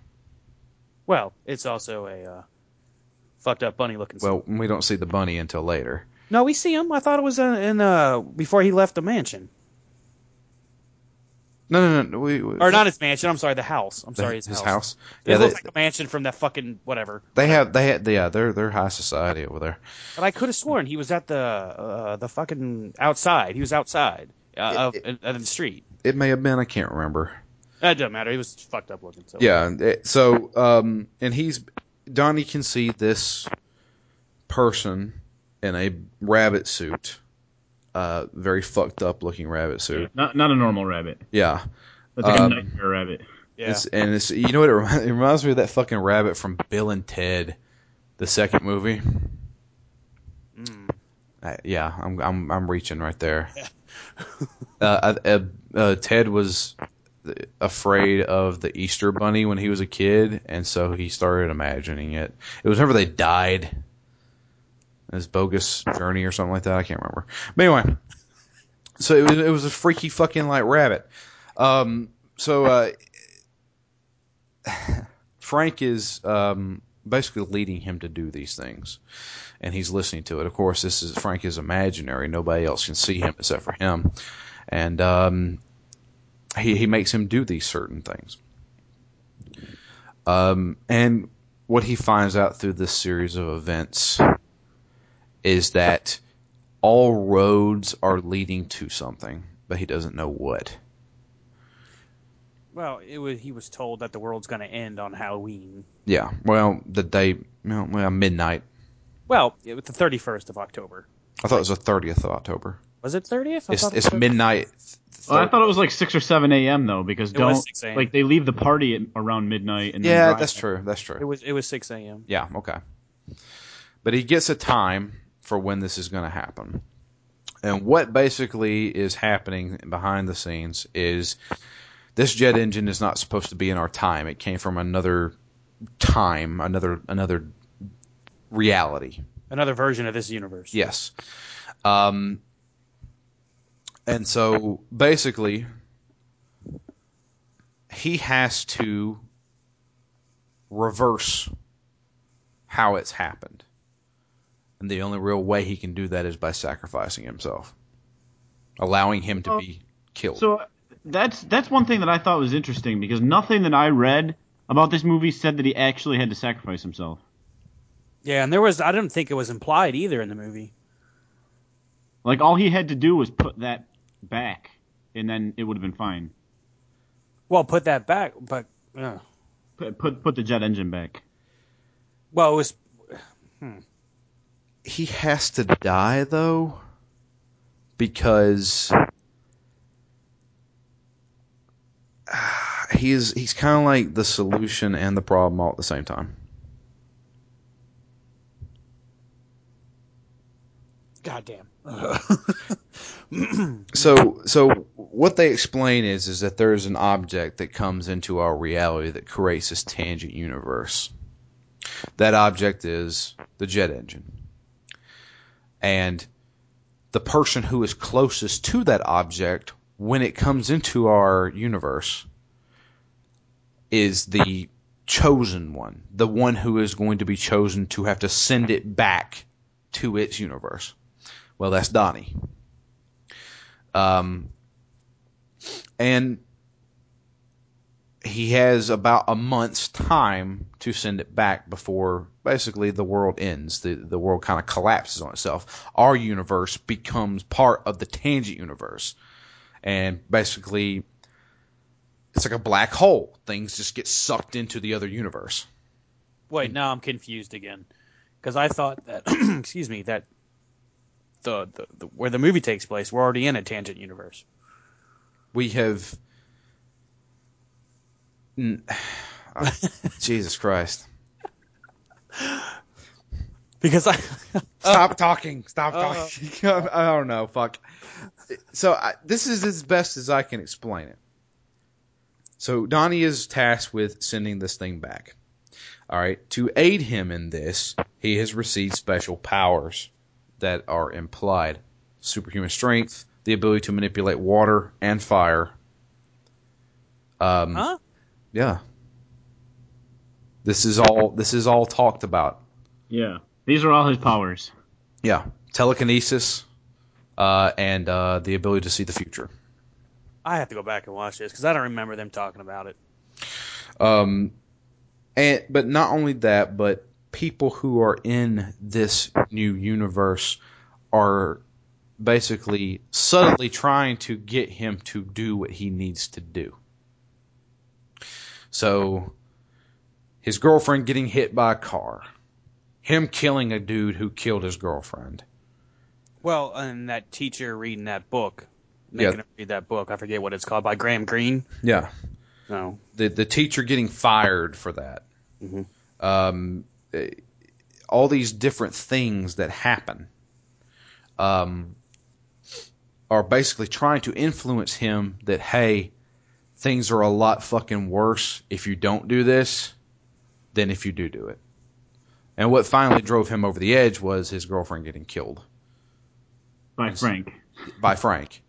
Well, it's also a uh, fucked up bunny looking. Well, we don't see the bunny until later. no, we see him. I thought it was uh, in uh, before he left the mansion. No, no, no. We, we, or not his mansion. I'm sorry, the house. I'm the- sorry, his, his house. house. It Yeah, they, looks like a mansion from that fucking whatever. they have they had yeah they're they're high society over there. But I could have sworn he was at the uh, the fucking outside. He was outside uh, of, of the street. It may have been I can't remember. That doesn't matter. He was fucked up looking. So Yeah. it- so um and he's Donnie can see this person in a rabbit suit, uh, very fucked up looking rabbit suit. Not not a normal rabbit. Yeah. That's like Um, a nightmare rabbit. yeah. It's, and it's you know what it reminds, it reminds me of that fucking rabbit from Bill and Ted, the second movie. Mm. Uh, yeah, I'm I'm I'm reaching right there. uh, uh, uh, Ted was afraid of the Easter Bunny when he was a kid, and so he started imagining it. It was whenever they died. His bogus journey or something like that. I can't remember. But anyway, so it was it was a freaky fucking like rabbit. Um, so uh, Frank is um, basically leading him to do these things, and he's listening to it. Of course, this is Frank is imaginary; nobody else can see him except for him, and um, he he makes him do these certain things. Um, and what he finds out through this series of events is that all roads are leading to something, but he doesn't know what. Well, it was. He was told that the world's going to end on Halloween. Yeah, well, the day, well, well, midnight. Well, it was the 31st of October. I thought it was the 30th of October. Was it 30th? I It's, thought it it's was- midnight. Well, I thought it was like six or seven a.m. though, because It don't 6 like they leave the party at, around midnight and Yeah, drive that's true. That's true. It true. was. It was 6 a.m. Yeah, okay. But he gets a time for when this is going to happen. And what basically is happening behind the scenes is this jet engine is not supposed to be in our time. It came from another time, another another reality. Another version of this universe. Yes. Um, and so basically, he has to reverse how it's happened. And the only real way he can do that is by sacrificing himself, allowing him to Oh. be killed. So that's that's one thing that I thought was interesting because nothing that I read about this movie said that he actually had to sacrifice himself. Yeah, and there was. I didn't think it was implied either in the movie. Like all he had to do was put that back, and then it would have been fine. Well, put that back, but. Uh, Put put, put the jet engine back. well, it was. He has to die though because ah, he is he's kind of like the solution and the problem all at the same time. Goddamn. So so what they explain is is that there is an object that comes into our reality that creates this tangent universe. That object is the jet engine. And the person who is closest to that object when it comes into our universe is the chosen one, the one who is going to be chosen to have to send it back to its universe. Well, that's Donnie. Um, and he has about a month's time to send it back before basically the world ends. The the world kind of collapses on itself. Our universe becomes part of the tangent universe. And basically it's like a black hole. Things just get sucked into the other universe. Wait, now I'm confused again. Because I thought that, excuse me, that the, the, the where the movie takes place, we're already in a tangent universe. We have N- Jesus Christ. Because I, Stop talking. Stop Uh, talking. I don't know. Fuck. So I, this is as best as I can explain it. So Donnie is tasked with sending this thing back. All right. To aid him in this, he has received special powers that are implied: superhuman strength, the ability to manipulate water and fire. Um, huh? Yeah. This is all. This is all talked about. Yeah, these are all his powers. Yeah, telekinesis, uh, and uh, the ability to see the future. I have to go back and watch this because I don't remember them talking about it. Um, and but not only that, but people who are in this new universe are basically subtly trying to get him to do what he needs to do. So, his girlfriend getting hit by a car, him killing a dude who killed his girlfriend. Well, and that teacher reading that book, making Yeah. him read that book. I forget what it's called by Graham Greene. Yeah, No, the the teacher getting fired for that. Mhm. Um, all these different things that happen, um, are basically trying to influence him that hey, things are a lot fucking worse if you don't do this than if you do do it. And what finally drove him over the edge was his girlfriend getting killed By Frank. by Frank.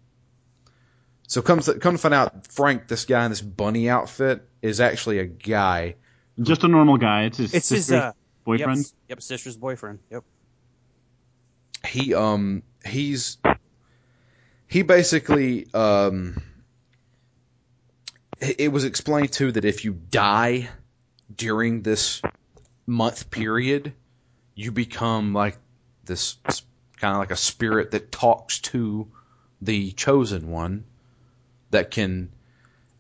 So come to, come to find out, Frank, this guy in this bunny outfit, is actually a guy. Just a normal guy. It's his it's his uh, boyfriend. Yep, yep, sister's boyfriend. Yep. He um he's he basically um it it was explained too that if you die during this month period, you become like this kind of like a spirit that talks to the chosen one that can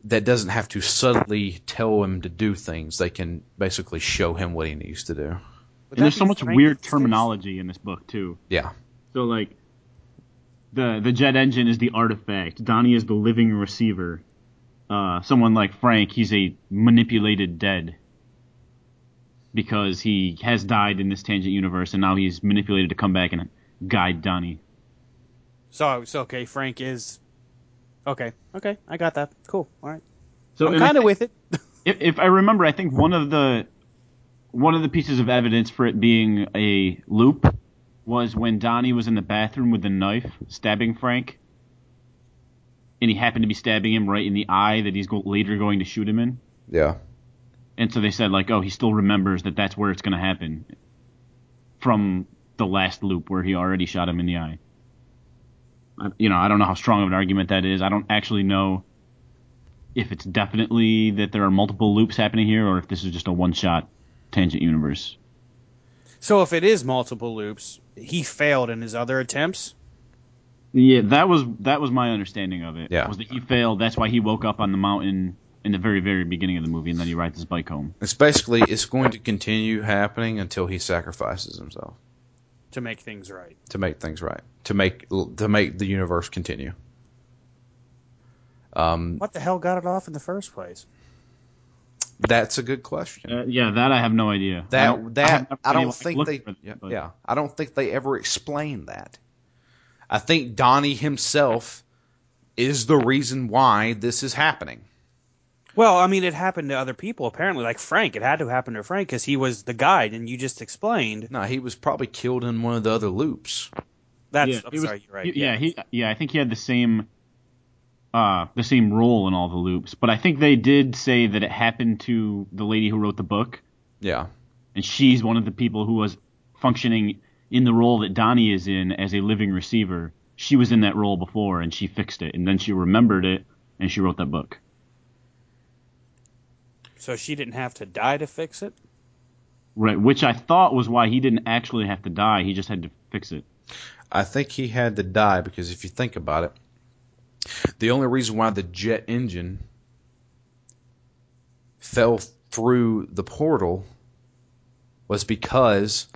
that doesn't have to subtly tell him to do things. They can basically show him what he needs to do. Would And there's so much weird terminology in this book too. Yeah. So like the the jet engine is the artifact. Donnie is the living receiver. Uh, someone like Frank, he's a manipulated dead because he has died in this tangent universe, and now he's manipulated to come back and guide Donnie. So, so okay, Frank is. Okay, okay, I got that. Cool. All right. So I'm kind of with it. if, if I remember, I think one of the one of the pieces of evidence for it being a loop was when Donnie was in the bathroom with the knife stabbing Frank, and he happened to be stabbing him right in the eye that he's go- later going to shoot him in. Yeah. And so they said like, oh, he still remembers that that's where it's going to happen from the last loop where he already shot him in the eye. You know, I don't know how strong of an argument that is. I don't actually know if it's definitely that there are multiple loops happening here or if this is just a one-shot tangent universe. So if it is multiple loops, he failed in his other attempts. Yeah, that was that was my understanding of it. Yeah. was that he failed. That's why he woke up on the mountain in the very very beginning of the movie, and then he rides his bike home. It's basically it's going to continue happening until he sacrifices himself to make things right. to make things right, to make to make the universe continue. Um, What the hell got it off in the first place? that's a good question. Uh, yeah, that I have no idea. that I don't- that haven't I, don't think they for that, yeah, yeah I don't think they ever explain that. I think Donnie himself is the reason why this is happening. Well, I mean, it happened to other people apparently, like Frank. It had to happen to Frank because he was the guide, and you just explained. No, he was probably killed in one of the other loops. That's. yeah, I'm it was- you're right. he- yeah, he yeah, I think he had the same uh the same role in all the loops, but I think they did say that it happened to the lady who wrote the book, Yeah. and she's one of the people who was functioning in the role that Donnie is in as a living receiver. She was in that role before, and she fixed it, and then she remembered it, and she wrote that book. So she didn't have to die to fix it. Right, which I thought was why he didn't actually have to die; he just had to fix it. I think he had to die because if you think about it, the only reason why the jet engine fell through the portal was because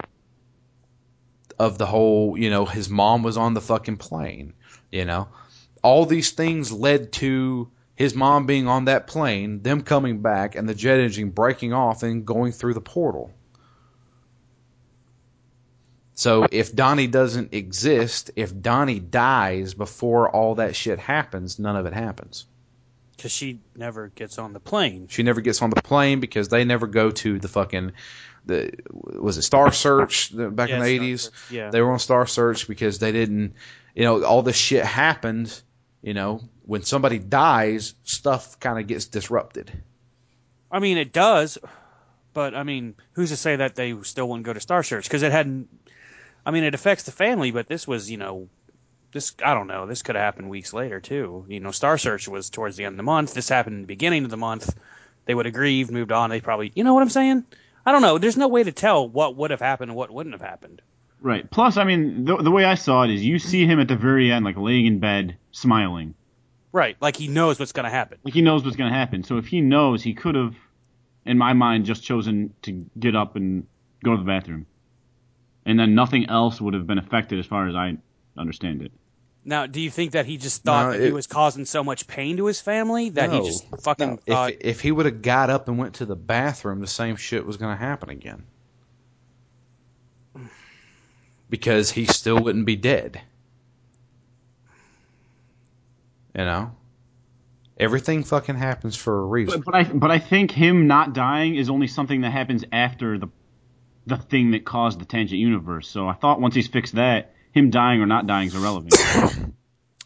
of the whole, you know, his mom was on the fucking plane, you know. All these things led to his mom being on that plane, them coming back, and the jet engine breaking off and going through the portal. So if Donnie doesn't exist, if Donnie dies before all that shit happens, none of it happens. Because she never gets on the plane. She never gets on the plane because they never go to the fucking the was it Star Search back in the eighties. Yeah. They were on Star Search because they didn't, you know, all this shit happened. You know, when somebody dies, stuff kind of gets disrupted. I mean, it does, but I mean, who's to say that they still wouldn't go to Star Search? Because it hadn't. I mean, it affects the family, but this was, you know, this I don't know. This could have happened weeks later too. You know, Star Search was towards the end of the month. This happened in the beginning of the month. They would have grieved, moved on. They probably, you know what I'm saying? I don't know. There's no way to tell what would have happened and what wouldn't have happened. Right. Plus, I mean, the, the way I saw it is you see him at the very end, like laying in bed, smiling. Right. Like he knows what's going to happen. Like he knows what's going to happen. So if he knows, he could have, in my mind, just chosen to get up and go to the bathroom. And then nothing else would have been affected as far as I understand it. Now, do you think that he just thought No, that he was causing so much pain to his family that he just fucking No, thought? if if he would have got up and went to the bathroom, the same shit was going to happen again. Because he still wouldn't be dead. You know, everything fucking happens for a reason. But, but I but I think him not dying is only something that happens after the the thing that caused the tangent universe. So I thought once he's fixed that, him dying or not dying is irrelevant.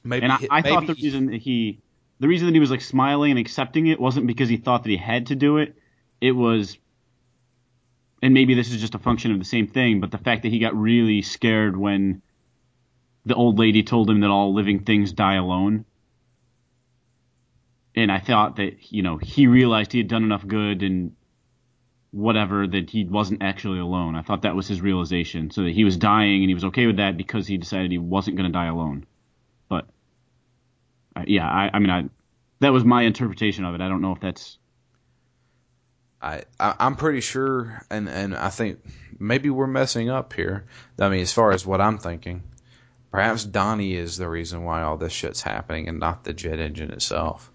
maybe And I, I thought the reason that he the reason that he was like smiling and accepting it wasn't because he thought that he had to do it. It was and maybe this is just a function of the same thing, but the fact that he got really scared when the old lady told him that all living things die alone. And I thought that, you know, he realized he had done enough good and whatever that he wasn't actually alone. I thought that was his realization. So that he was dying and he was okay with that because he decided he wasn't going to die alone. But uh, yeah, I, I mean, I that was my interpretation of it. I don't know if that's I, I I'm pretty sure, and and I think maybe we're messing up here. I mean, as far as what I'm thinking, perhaps Donnie is the reason why all this shit's happening, and not the jet engine itself.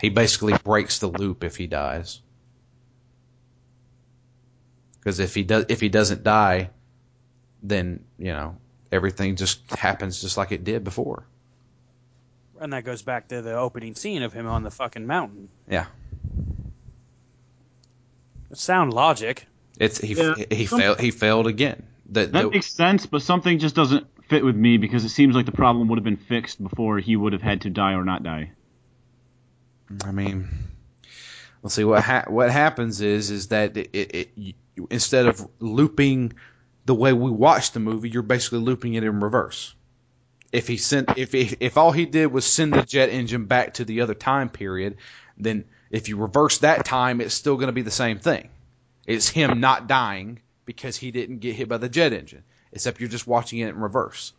He basically breaks the loop if he dies. Because if he does, if he doesn't die, then you know everything just happens just like it did before. And that goes back to the opening scene of him on the fucking mountain. Yeah, Sound logic. it's he Yeah. he failed he failed again. The, that the- makes sense, but something just doesn't fit with me because it seems like the problem would have been fixed before he would have had to die or not die. I mean, let's see what ha- what happens is is that it, it, it instead of looping the way we watch the movie, you're basically looping it in reverse. If he sent if if, if all he did was send the jet engine back to the other time period, then if you reverse that time, it's still going to be the same thing. It's him not dying because he didn't get hit by the jet engine, except you're just watching it in reverse.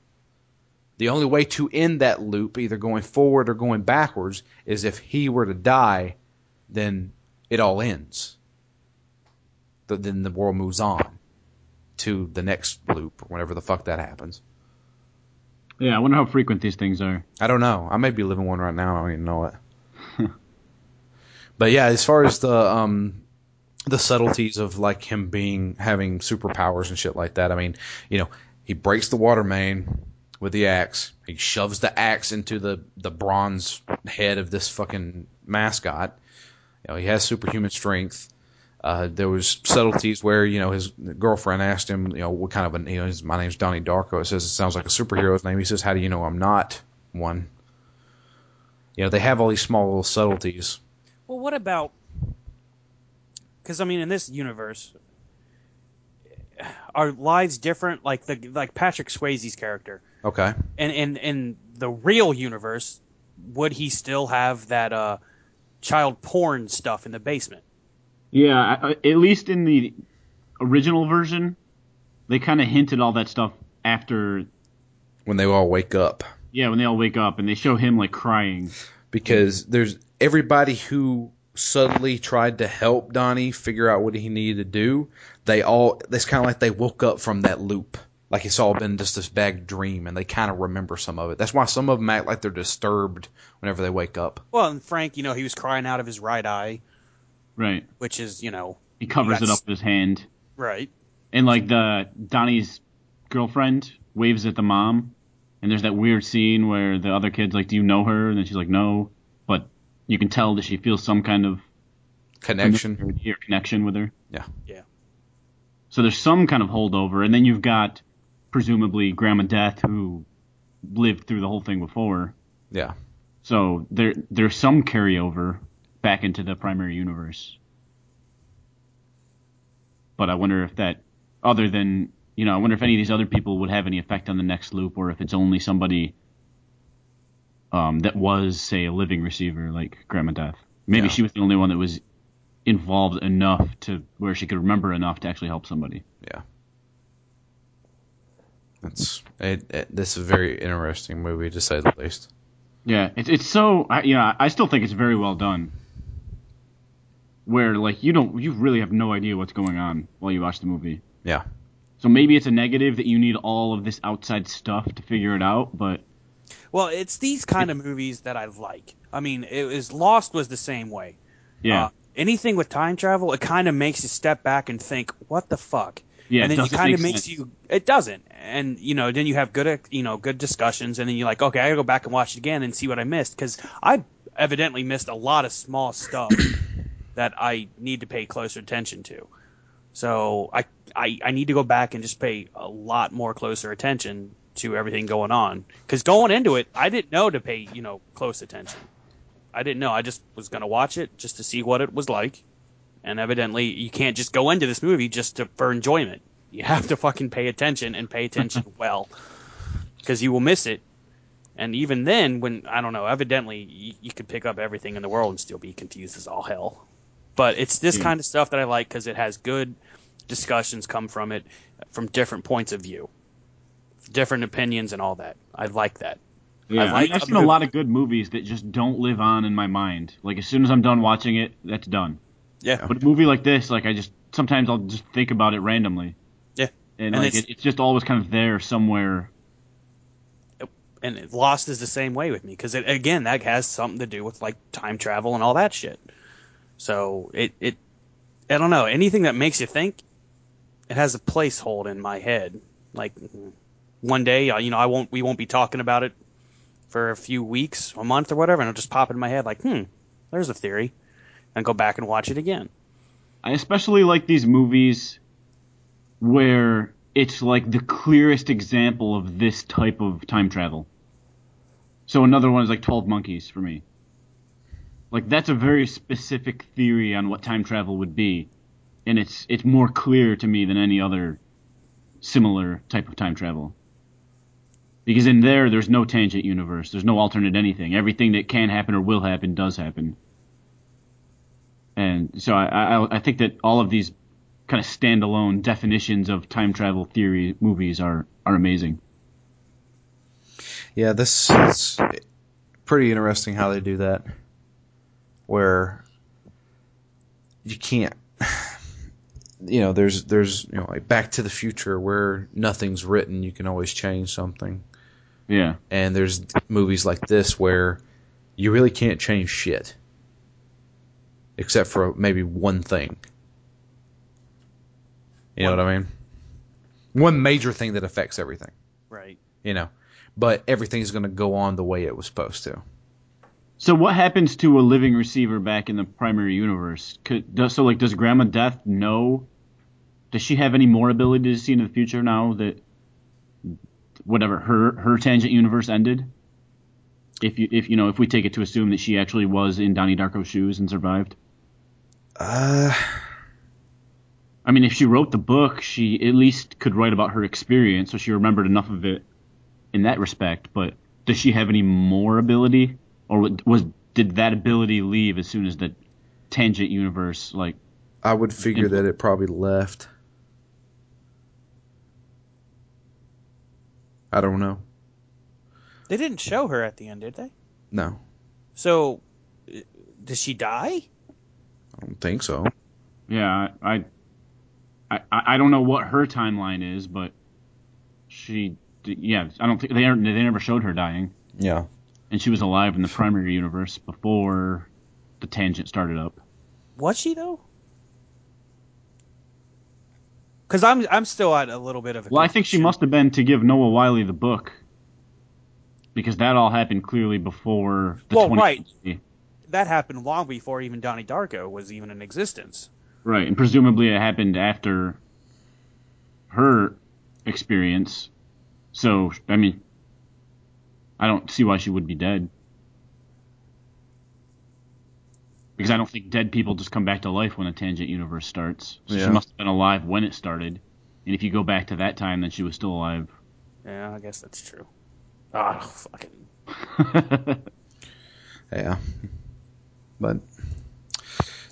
The only way to end that loop, either going forward or going backwards, is if he were to die, then it all ends. Th- Then the world moves on to the next loop, or whenever the fuck that happens. Yeah, I wonder how frequent these things are. I don't know. I may be living one right now. I don't even know it. but yeah, as far as the um the subtleties of like him being having superpowers and shit like that, I mean, you know, he breaks the water main with the axe. He shoves the axe into the the bronze head of this fucking mascot. You know, he has superhuman strength. Uh, there was subtleties where you know his girlfriend asked him, you know, what kind of a you know, his, my name's Donnie Darko. It says it sounds like a superhero's name. He says, how do you know I'm not one? You know, they have all these small little subtleties. Well, what about? Because I mean, in this universe, are lives different? Like the like Patrick Swayze's character, Okay. and in in the real universe, would he still have that uh, child porn stuff in the basement? Yeah, I- I- at least in the original version, they kind of hinted all that stuff after. When they all wake up. Yeah, when they all wake up and they show him like crying. because there's everybody who suddenly tried to help Donnie figure out what he needed to do. They all it's kind of like they woke up from that loop, like it's all been just this bad dream, and they kind of remember some of it. That's why some of them act like they're disturbed whenever they wake up. Well, and Frank, you know, he was crying out of his right eye, Right. which is, you know, He covers it up with his hand. right. And like the Donnie's girlfriend waves at the mom, and there's that weird scene where the other kid's like, "Do you know her?" And then she's like, "No," but you can tell that she feels some kind of Connection. familiarity or connection with her. Yeah. Yeah. So there's some kind of holdover, and then you've got presumably Grandma Death who lived through the whole thing before. Yeah. So there there's some carryover back into the primary universe. But I wonder if that, other than you know, I wonder if any of these other people would have any effect on the next loop, or if it's only somebody um, that was, say, a living receiver like Grandma Death. Maybe Yeah. she was the only one that was involved enough to where she could remember enough to actually help somebody. Yeah. It's it, it, this is a very interesting movie to say the least. Yeah, it's it's so I, you know I still think it's very well done. Where like you don't you really have no idea what's going on while you watch the movie. Yeah. So maybe it's a negative that you need all of this outside stuff to figure it out, but Well, it's these kind of movies that I like. I mean, it was Lost was the same way. yeah, Uh, anything with time travel, it kind of makes you step back and think, "What the fuck?" yeah, and then it doesn't kind of makes sense. you. It doesn't, and you know, then you have good, you know, good discussions, and then you're like, okay, I gotta go back and watch it again and see what I missed because I evidently missed a lot of small stuff that I need to pay closer attention to. So I, I, I need to go back and just pay a lot more closer attention to everything going on. Because going into it, I didn't know to pay, you know, close attention. I didn't know. I just was going to watch it just to see what it was like. And evidently, you can't just go into this movie just to, for enjoyment. You have to fucking pay attention and pay attention well. Because you will miss it. And even then, when, I don't know, evidently, you, you could pick up everything in the world and still be confused as all hell. But it's this Yeah. kind of stuff that I like because it has good discussions come from it from different points of view, different opinions, and all that. I like that. Yeah, I I like I've a seen a lot of good movies that just don't live on in my mind. Like as soon as I'm done watching it, that's done. Yeah. But a movie like this, like I just sometimes I'll just think about it randomly. Yeah. And, And like it's- it, it's just always kind of there somewhere. and Lost is the same way with me because again that has something to do with like time travel and all that shit. So it it I don't know anything that makes you think. It has a placehold in my head. Like one day, uh, you know, I won't we won't be talking about it for a few weeks, a month, or whatever, and it'll just pop in my head like, hmm, there's a theory, and go back and watch it again. I especially like these movies where it's like the clearest example of this type of time travel. So another one is like 12 Monkeys for me. Like that's a very specific theory on what time travel would be, and it's it's more clear to me than any other similar type of time travel. Because in there, there's no tangent universe. There's no alternate anything. Everything that can happen or will happen does happen. And so I, I, I think that all of these kind of standalone definitions of time travel theory movies are, are amazing. Yeah, this is pretty interesting how they do that. Where you can't you know, there's there's you know, like Back to the Future where nothing's written, you can always change something. Yeah. And there's movies like this where you really can't change shit. Except for maybe one thing. You know what I mean? One major thing that affects everything Right. you know. But everything's going to go on the way it was supposed to. So what happens to a living receiver back in the primary universe? Could, does, so like, does Grandma Death know? Does she have any more ability to see into the future now that whatever her her tangent universe ended? If you if you know if we take it to assume that she actually was in Donnie Darko's shoes and survived. Uh, I mean, if she wrote the book, she at least could write about her experience, so she remembered enough of it in that respect. But does she have any more ability, or was did that ability leave as soon as the tangent universe like? I would figure that it probably left. I don't know. They didn't show her at the end, did they? No, So, does she die? I don't think so. Yeah, I, I, I I don't know what her timeline is, but she, yeah, I don't think they they never showed her dying, Yeah. And she was alive in the primary universe before the tangent started up. Was she though? Because I'm I'm still at a little bit of a. Well, I think she must have been to give Noah Wyle the book, because that all happened clearly before the Well, 20 right. That happened long before even Donnie Darko was even in existence. right, and presumably it happened after her experience. So, I mean, I don't see why she would be dead. Because I don't think dead people just come back to life when a tangent universe starts. So Yeah. she must have been alive when it started. And if you go back to that time, then she was still alive. Yeah, I guess that's true. Ah, fucking. Yeah. But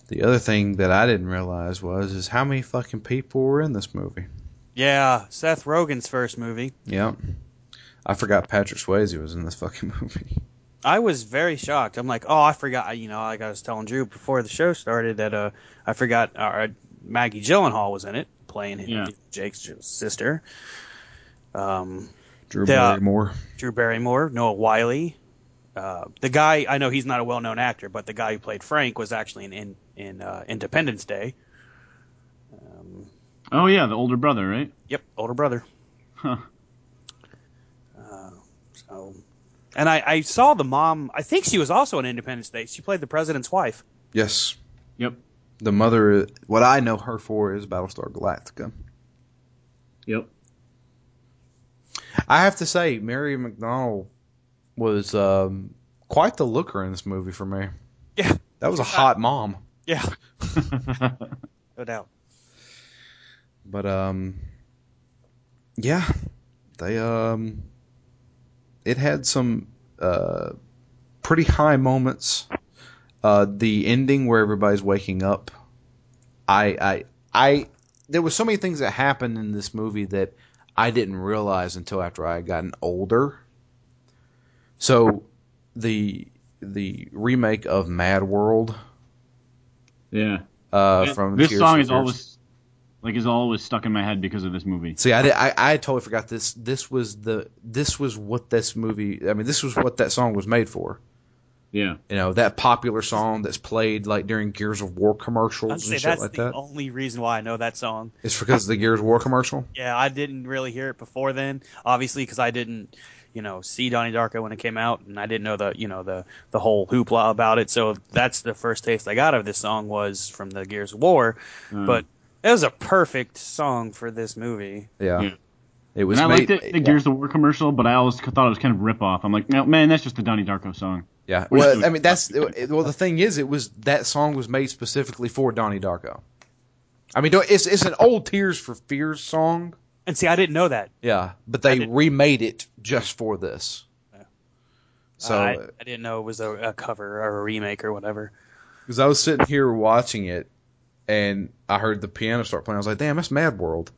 the other thing that I didn't realize was is how many fucking people were in this movie. Yeah, Seth Rogen's first movie. Yep. I forgot Patrick Swayze was in this fucking movie. I was very shocked. I'm like, oh, I forgot. You know, like I was telling Drew before the show started that uh, I forgot uh, Maggie Gyllenhaal was in it, playing Yeah. Jake's sister. Um, Drew Yeah. Barrymore. Drew Barrymore, Noah Wyle. Uh, the guy I know he's not a well-known actor, but the guy who played Frank was actually in in, in uh, Independence Day. Um, oh yeah, the older brother, right? yep, older brother. Huh. Uh, so, and I, I saw the mom. I think she was also in Independence Day. She played the president's wife. Yes. Yep. The mother, what I know her for is Battlestar Galactica. Yep. I have to say, Mary McDonnell was um, quite the looker in this movie for me. Yeah, That was a hot mom. yeah, no doubt. But um, yeah, they um, it had some uh, pretty high moments. Uh, the ending where everybody's waking up, I I I there was so many things that happened in this movie that I didn't realize until after I had gotten older. So the the remake of Mad World yeah. uh, from this Tears song is always like is always stuck in my head because of this movie. See, I, did, I I totally forgot this. This was the this was what this movie. I mean, this was what that song was made for. Yeah. You know, that popular song that's played like during Gears of War commercials I'd say and shit that's like the that. only reason why I know that song. It's because of the Gears of War commercial. Yeah, I didn't really hear it before then, obviously, because I didn't, you know, see Donnie Darko when it came out, and I didn't know the, you know, the the whole hoopla about it. So that's the first taste I got of this song was from the Gears of War. Uh, But it was a perfect song for this movie. Yeah, Yeah. it was. and I made, liked it, the Gears of War commercial, but I always thought it was kind of rip off. I'm like, no, man, that's just the Donnie Darko song. Yeah, well, I mean, that's well. The thing is, it was that song was made specifically for Donnie Darko. I mean, it's it's an old Tears for Fears song. And see, I didn't know that. Yeah, but they remade it just for this. Yeah. So I, uh, I didn't know it was a, a cover or a remake or whatever. because I was sitting here watching it, and I heard the piano start playing. I was like, "Damn, that's Mad World."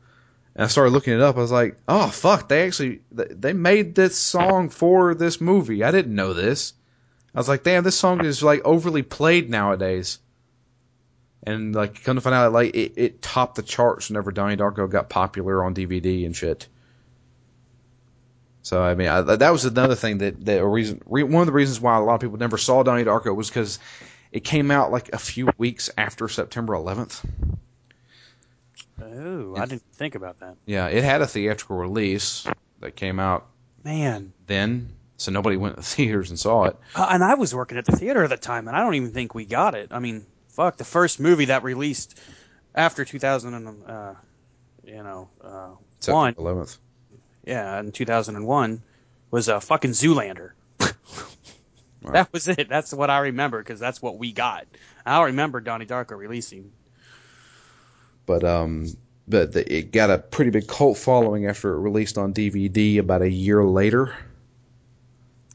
And I started looking it up. I was like, "Oh fuck! They actually they- made this song for this movie. I didn't know this." I was like, "Damn, this song is like overly played nowadays." And like, come to find out, like it, it topped the charts whenever Donnie Darko got popular on DVD and shit. So I mean, I, that was another thing that that a reason re, one of the reasons why a lot of people never saw Donnie Darko was because it came out like a few weeks after September 11th. Oh, I didn't think about that. Yeah, it had a theatrical release that came out Man. then, so nobody went to theaters and saw it. Uh, and I was working at the theater at the time, and I don't even think we got it. I mean, fuck, the first movie that released after 2000 and, uh, you know, uh, one, September 11th. yeah, in 2001 was uh, fucking Zoolander. That was it. That's what I remember because that's what we got. I don't remember Donnie Darko releasing. But um, but the, it got a pretty big cult following after it released on DVD about a year later.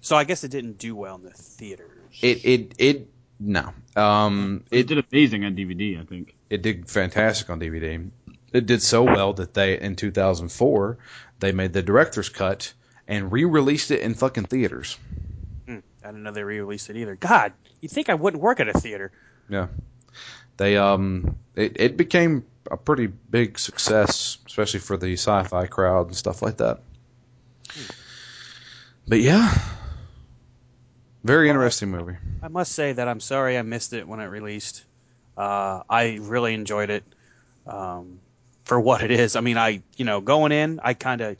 So I guess it didn't do well in the theaters. It it it no. Um, It, it did amazing on DVD, I think. it did fantastic on DVD. It did so well that they in 2004 they made the director's cut and re-released it in fucking theaters. Hmm, I didn't know they re-released it either. God, you'd think I wouldn't work at a theater. Yeah, they um it it became a pretty big success, especially for the sci-fi crowd and stuff like that. But yeah, very interesting movie. I must say that I'm sorry I missed it when it released. Uh, I really enjoyed it um, for what it is. I mean, I you know going in, I kind of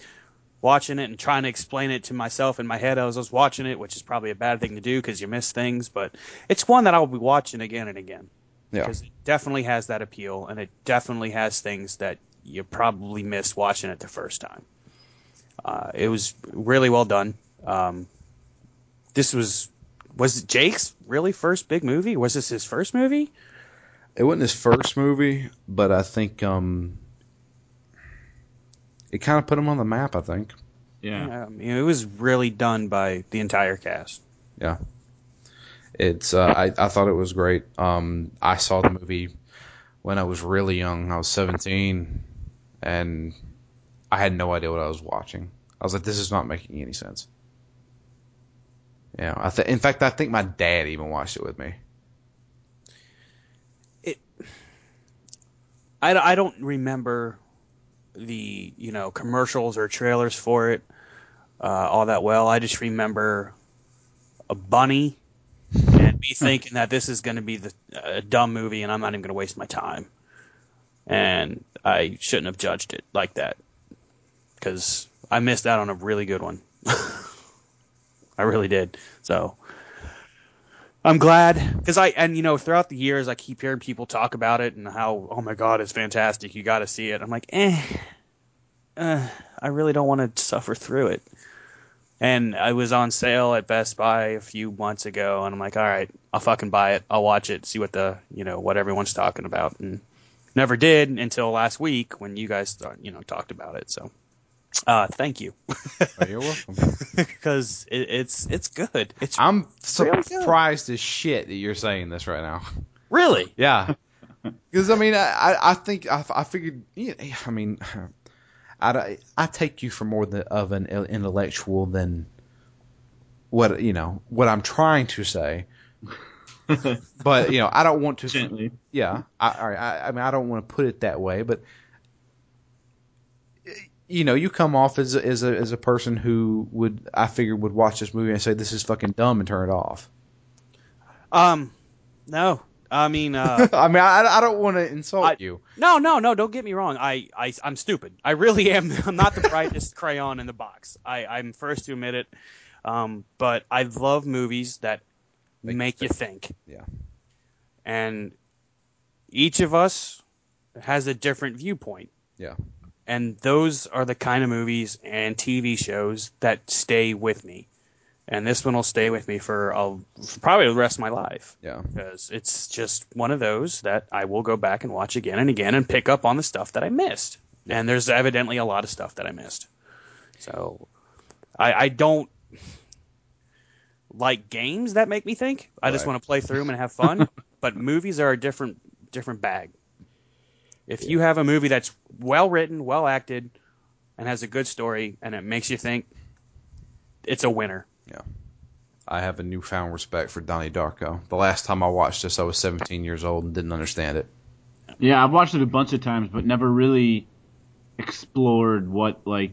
watching it and trying to explain it to myself in my head as I was watching it, which is probably a bad thing to do because you miss things. But it's one that I'll be watching again and again Yeah, because it definitely has that appeal and it definitely has things that you probably missed watching it the first time. Uh, it was really well done. Um, this was was it Jake's really first big movie? Was this his first movie? it wasn't his first movie, but I think um it kind of put them on the map. I think. Yeah. I mean, it was really done by the entire cast. Yeah. It's uh, I I thought it was great. Um, I saw the movie when I was really young. I was 17, and I had no idea what I was watching. I was like, this is not making any sense. Yeah, I th- in fact, I think my dad even watched it with me. It, I, I don't remember the you know commercials or trailers for it uh, all that well. I just remember a bunny and me thinking that this is going to be the a dumb movie and I'm not even going to waste my time. And I shouldn't have judged it like that because I missed out on a really good one. I really did. So I'm glad because I and you know throughout the years I keep hearing people talk about it and how oh my god it's fantastic you got to see it. I'm like eh, uh, I really don't want to suffer through it. And I was on sale at Best Buy a few months ago, and I'm like, all right, I'll fucking buy it. I'll watch it, see what the you know what everyone's talking about, and never did until last week when you guys you know talked about it. So, uh, thank you Oh, you're welcome. because it, it's it's good. It's I'm Really good. surprised as shit that you're saying this right now. really Yeah, because I mean, I I- I think I, I figured. yeah, I mean, I, I take you for more than, of an intellectual than what you know what I'm trying to say. But you know, I don't want to. Gently. Yeah, I, all right, I, I mean, I don't want to put it that way, but you know, you come off as a, as a as a person who would I figured would watch this movie and say this is fucking dumb and turn it off. um no I mean uh I mean, I, I don't want to insult I- you. No, no, no! Don't get me wrong. I, I, I'm stupid. I really am. I'm not the brightest crayon in the box. I, I'm first to admit it. Um, but I love movies that Make make, you you think. Yeah. And each of us has a different viewpoint. Yeah. And those are the kind of movies and TV shows that stay with me. And this one will stay with me for, for probably the rest of my life Yeah. because it's just one of those that I will go back and watch again and again and pick up on the stuff that I missed. And there's evidently a lot of stuff that I missed. So I, I don't like games that make me think. I just want to play through them and have fun. but movies are a different different bag. If you have a movie that's well written, well acted, and has a good story, and it makes you think, it's a winner. Yeah. I have a newfound respect for Donnie Darko. The last time I watched this, I was 17 years old and didn't understand it. Yeah, I've watched it a bunch of times, but never really explored what like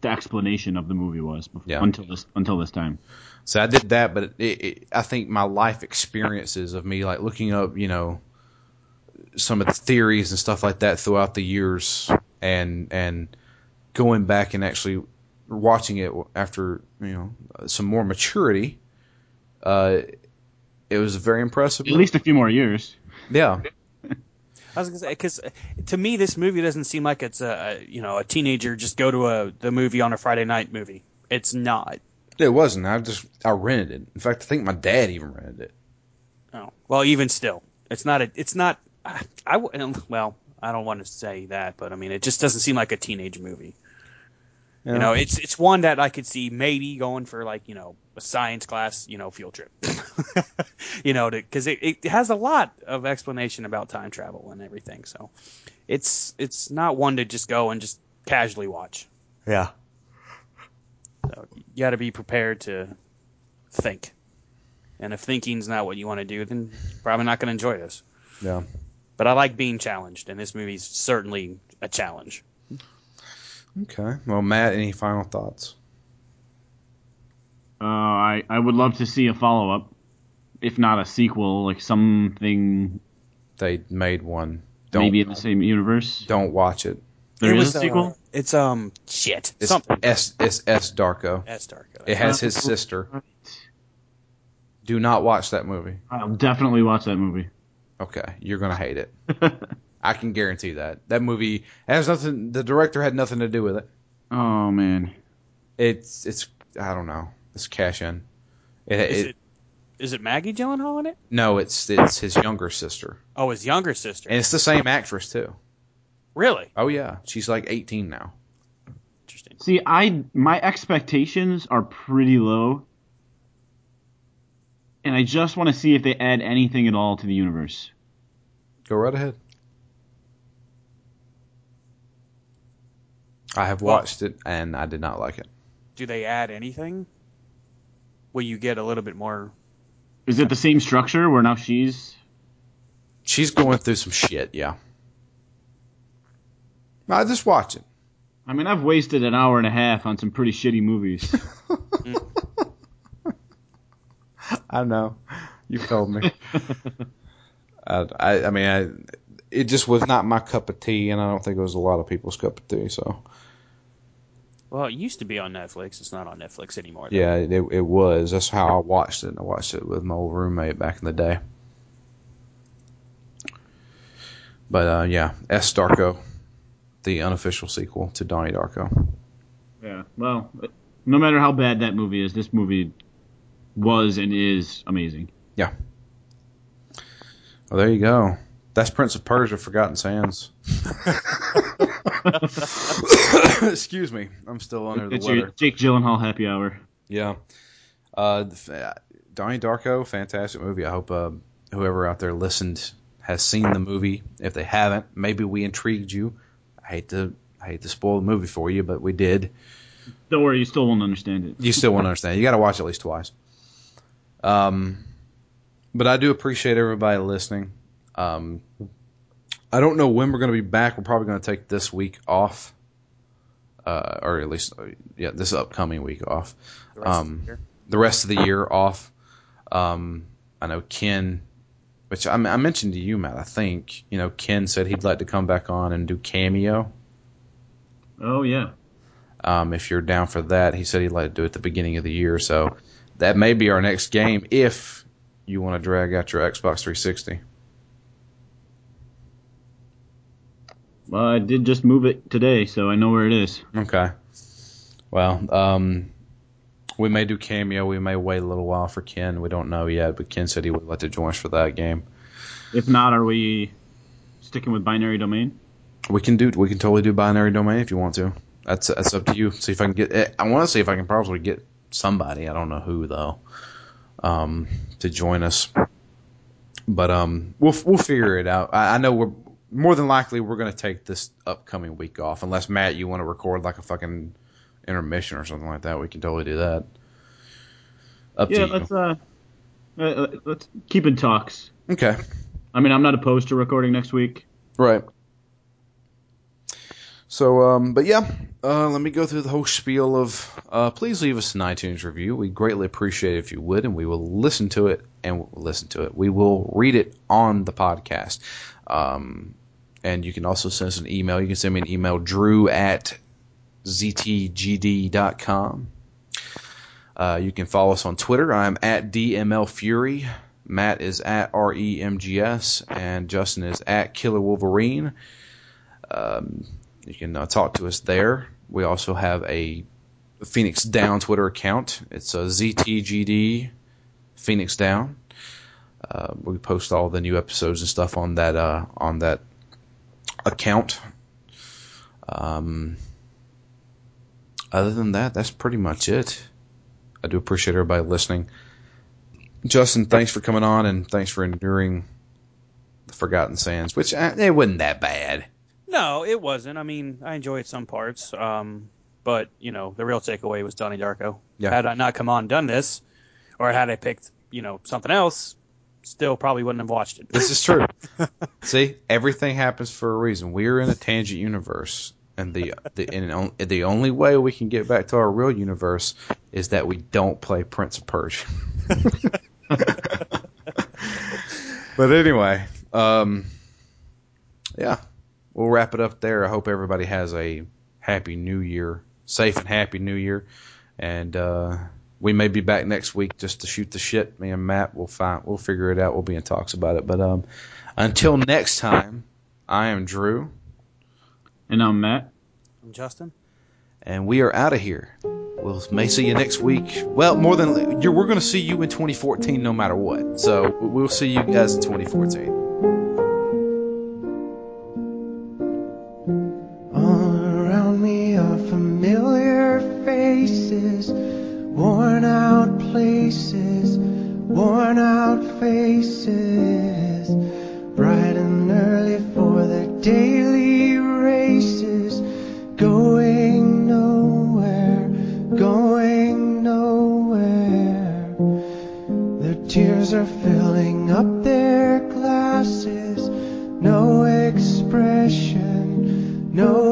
the explanation of the movie was before, Yeah. until this until this time. So I did that, but it, it, I think my life experiences of me like looking up, you know, some of the theories and stuff like that throughout the years, and and going back and actually watching it after you know some more maturity, uh, it was very impressive. At least a few more years. yeah, I was gonna say because to me this movie doesn't seem like it's a a, you know a teenager just go to a the movie on a Friday night movie. It's not. it wasn't. I just I rented it. In fact, I think my dad even rented it. Oh. Well, even still, it's not a. It's not. I, I well, I don't want to say that, but I mean, it just doesn't seem like a teenage movie. Yeah. You know, it's it's one that I could see maybe going for like you know a science class, you know, field trip. you know, because it, it has a lot of explanation about time travel and everything. So, it's it's not one to just go and just casually watch. Yeah. So you got to be prepared to think. And if thinking's not what you want to do, then probably not going to enjoy this. Yeah. But I like being challenged, and this movie's certainly a challenge. Okay. Well, Matt, any final thoughts? Uh, I I would love to see a follow up, if not a sequel, like something They made one. Don't maybe in the same universe. don't watch it. There It is was, a sequel. uh, it's um shit. It's Something. S it's S Darko. S Darko. It has his sister. Do not watch that movie. I'll definitely watch that movie. Okay, you're gonna hate it. I can guarantee that. That movie has nothing. The director had nothing to do with it. oh man, It's it's I don't know. It's cash in. It, Is it, it is it Maggie Gyllenhaal in it? no, it's it's his younger sister, Oh, his younger sister. and it's the same actress too. really? Oh yeah, she's like 18 now. Interesting. See, I my expectations are pretty low, and I just want to see if they add anything at all to the universe. Go right ahead. I have Well- watched it and I did not like it. Do they add anything? Will you get a little bit more? Is it the same structure where now she's? She's going through some shit, yeah. I just watch it. I mean, I've wasted an hour and a half on some pretty shitty movies. I know. You told me. I, I, I mean, I, it just was not my cup of tea, and I don't think it was a lot of people's cup of tea. So, Well, it used to be on Netflix. It's not on Netflix anymore. though. yeah, it, it was. That's how I watched it. I watched it with my old roommate back in the day. But uh, yeah, S Darko, the unofficial sequel to Donnie Darko. yeah. Well, no matter how bad that movie is, this movie was and is amazing. Yeah. Well, there you go. That's Prince of Persia: Forgotten Sands. Excuse me, I'm still under the It's your weather. Jake Gyllenhaal happy hour. Yeah. Uh, the fa- Donnie Darko, fantastic movie. I hope uh, whoever out there listened has seen the movie. If they haven't, maybe we intrigued you. I hate to I hate to spoil the movie for you, but we did. Don't worry, you still won't understand it. You still won't understand. You got to watch it at least twice. Um, but I do appreciate everybody listening. Um, I don't know when we're going to be back. We're probably going to take this week off, uh, or at least uh, yeah, this upcoming week off. The rest of Um, the year. the rest of the year off. Um, I know Ken, which I, I mentioned to you, Matt. I think you know Ken said he'd like to come back on and do Kameo. Oh yeah. Um, if you're down for that, he said he'd like to do it at the beginning of the year. So that may be our next game if you want to drag out your Xbox 360. Well, I did just move it today, so I know where it is. Okay. Well, um, we may do Kameo. We may wait a little while for Ken. We don't know yet, but Ken said he would like to join us for that game. If not, are we sticking with binary domain? We can do. We can totally do binary domain if you want to. That's that's up to you. See if I can get. eh, I want to see if I can probably get somebody. I don't know who though. Um, to join us. But um, we'll we'll figure it out. I, I know we're more than likely we're gonna take this upcoming week off, unless Matt you want to record like a fucking intermission or something like that. We can totally do that. Up Yeah, to let's uh, uh, let's keep in talks. Okay. I mean, I'm not opposed to recording next week. Right. So, um, but yeah, uh, let me go through the whole spiel of. Uh, please leave us an iTunes review. We greatly appreciate it if you would, and we will listen to it and we'll listen to it. We will read it on the podcast. Um, and you can also send us an email. You can send me an email, drew at ztgd.com. Uh, you can follow us on Twitter. I'm at DMLFury. Matt is at REMGS, and Justin is at Killer Wolverine. Um, you can uh, talk to us there. We also have a Phoenix Down Twitter account. It's a ZTGD Phoenix Down. Uh, we post all the new episodes and stuff on that uh, on that account. Um, other than that, that's pretty much it. I do appreciate everybody listening. Justin, thanks for coming on and thanks for enduring the Forgotten Sands, which uh, it wasn't that bad. No, it wasn't. I mean, I enjoyed some parts. Um, but you know, the real takeaway was Donnie Darko. Yeah. Had I not come on and done this, or had I picked, you know, something else, still probably wouldn't have watched it. This is true. See, everything happens for a reason. We're in a tangent universe, and the the and the only way we can get back to our real universe is that we don't play Prince of Persia. but anyway, um, yeah, we'll wrap it up there. I hope everybody has a happy New Year, safe and happy New Year, and uh, we may be back next week just to shoot the shit. Me and Matt will find we'll figure it out. We'll be in talks about it. But um, until next time, I am Drew, And I'm Matt. I'm Justin. and we are out of here. We'll may see you next week. Well, more than you're, we're going to see you in 2014, no matter what. So we'll see you guys in 2014. worn out faces, bright and early for the daily races, going nowhere, going nowhere. Their tears are filling up their glasses, no expression, no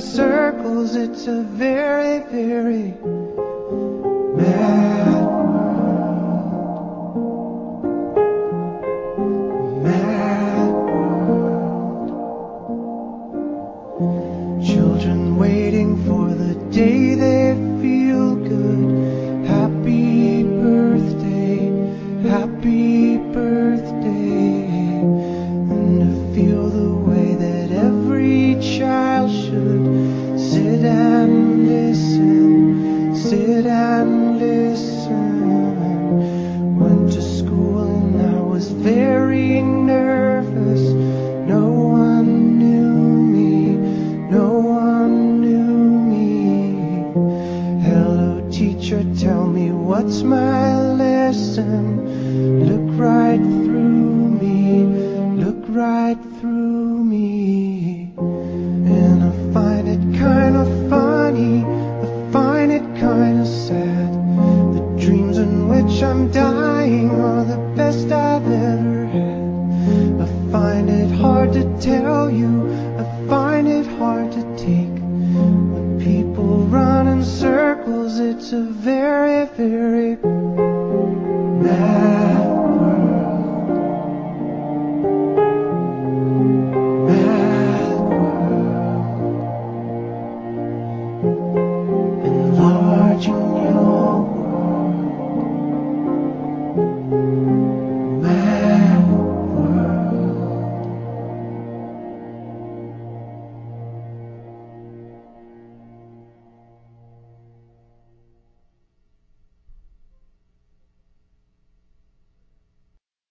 circles, it's a very, very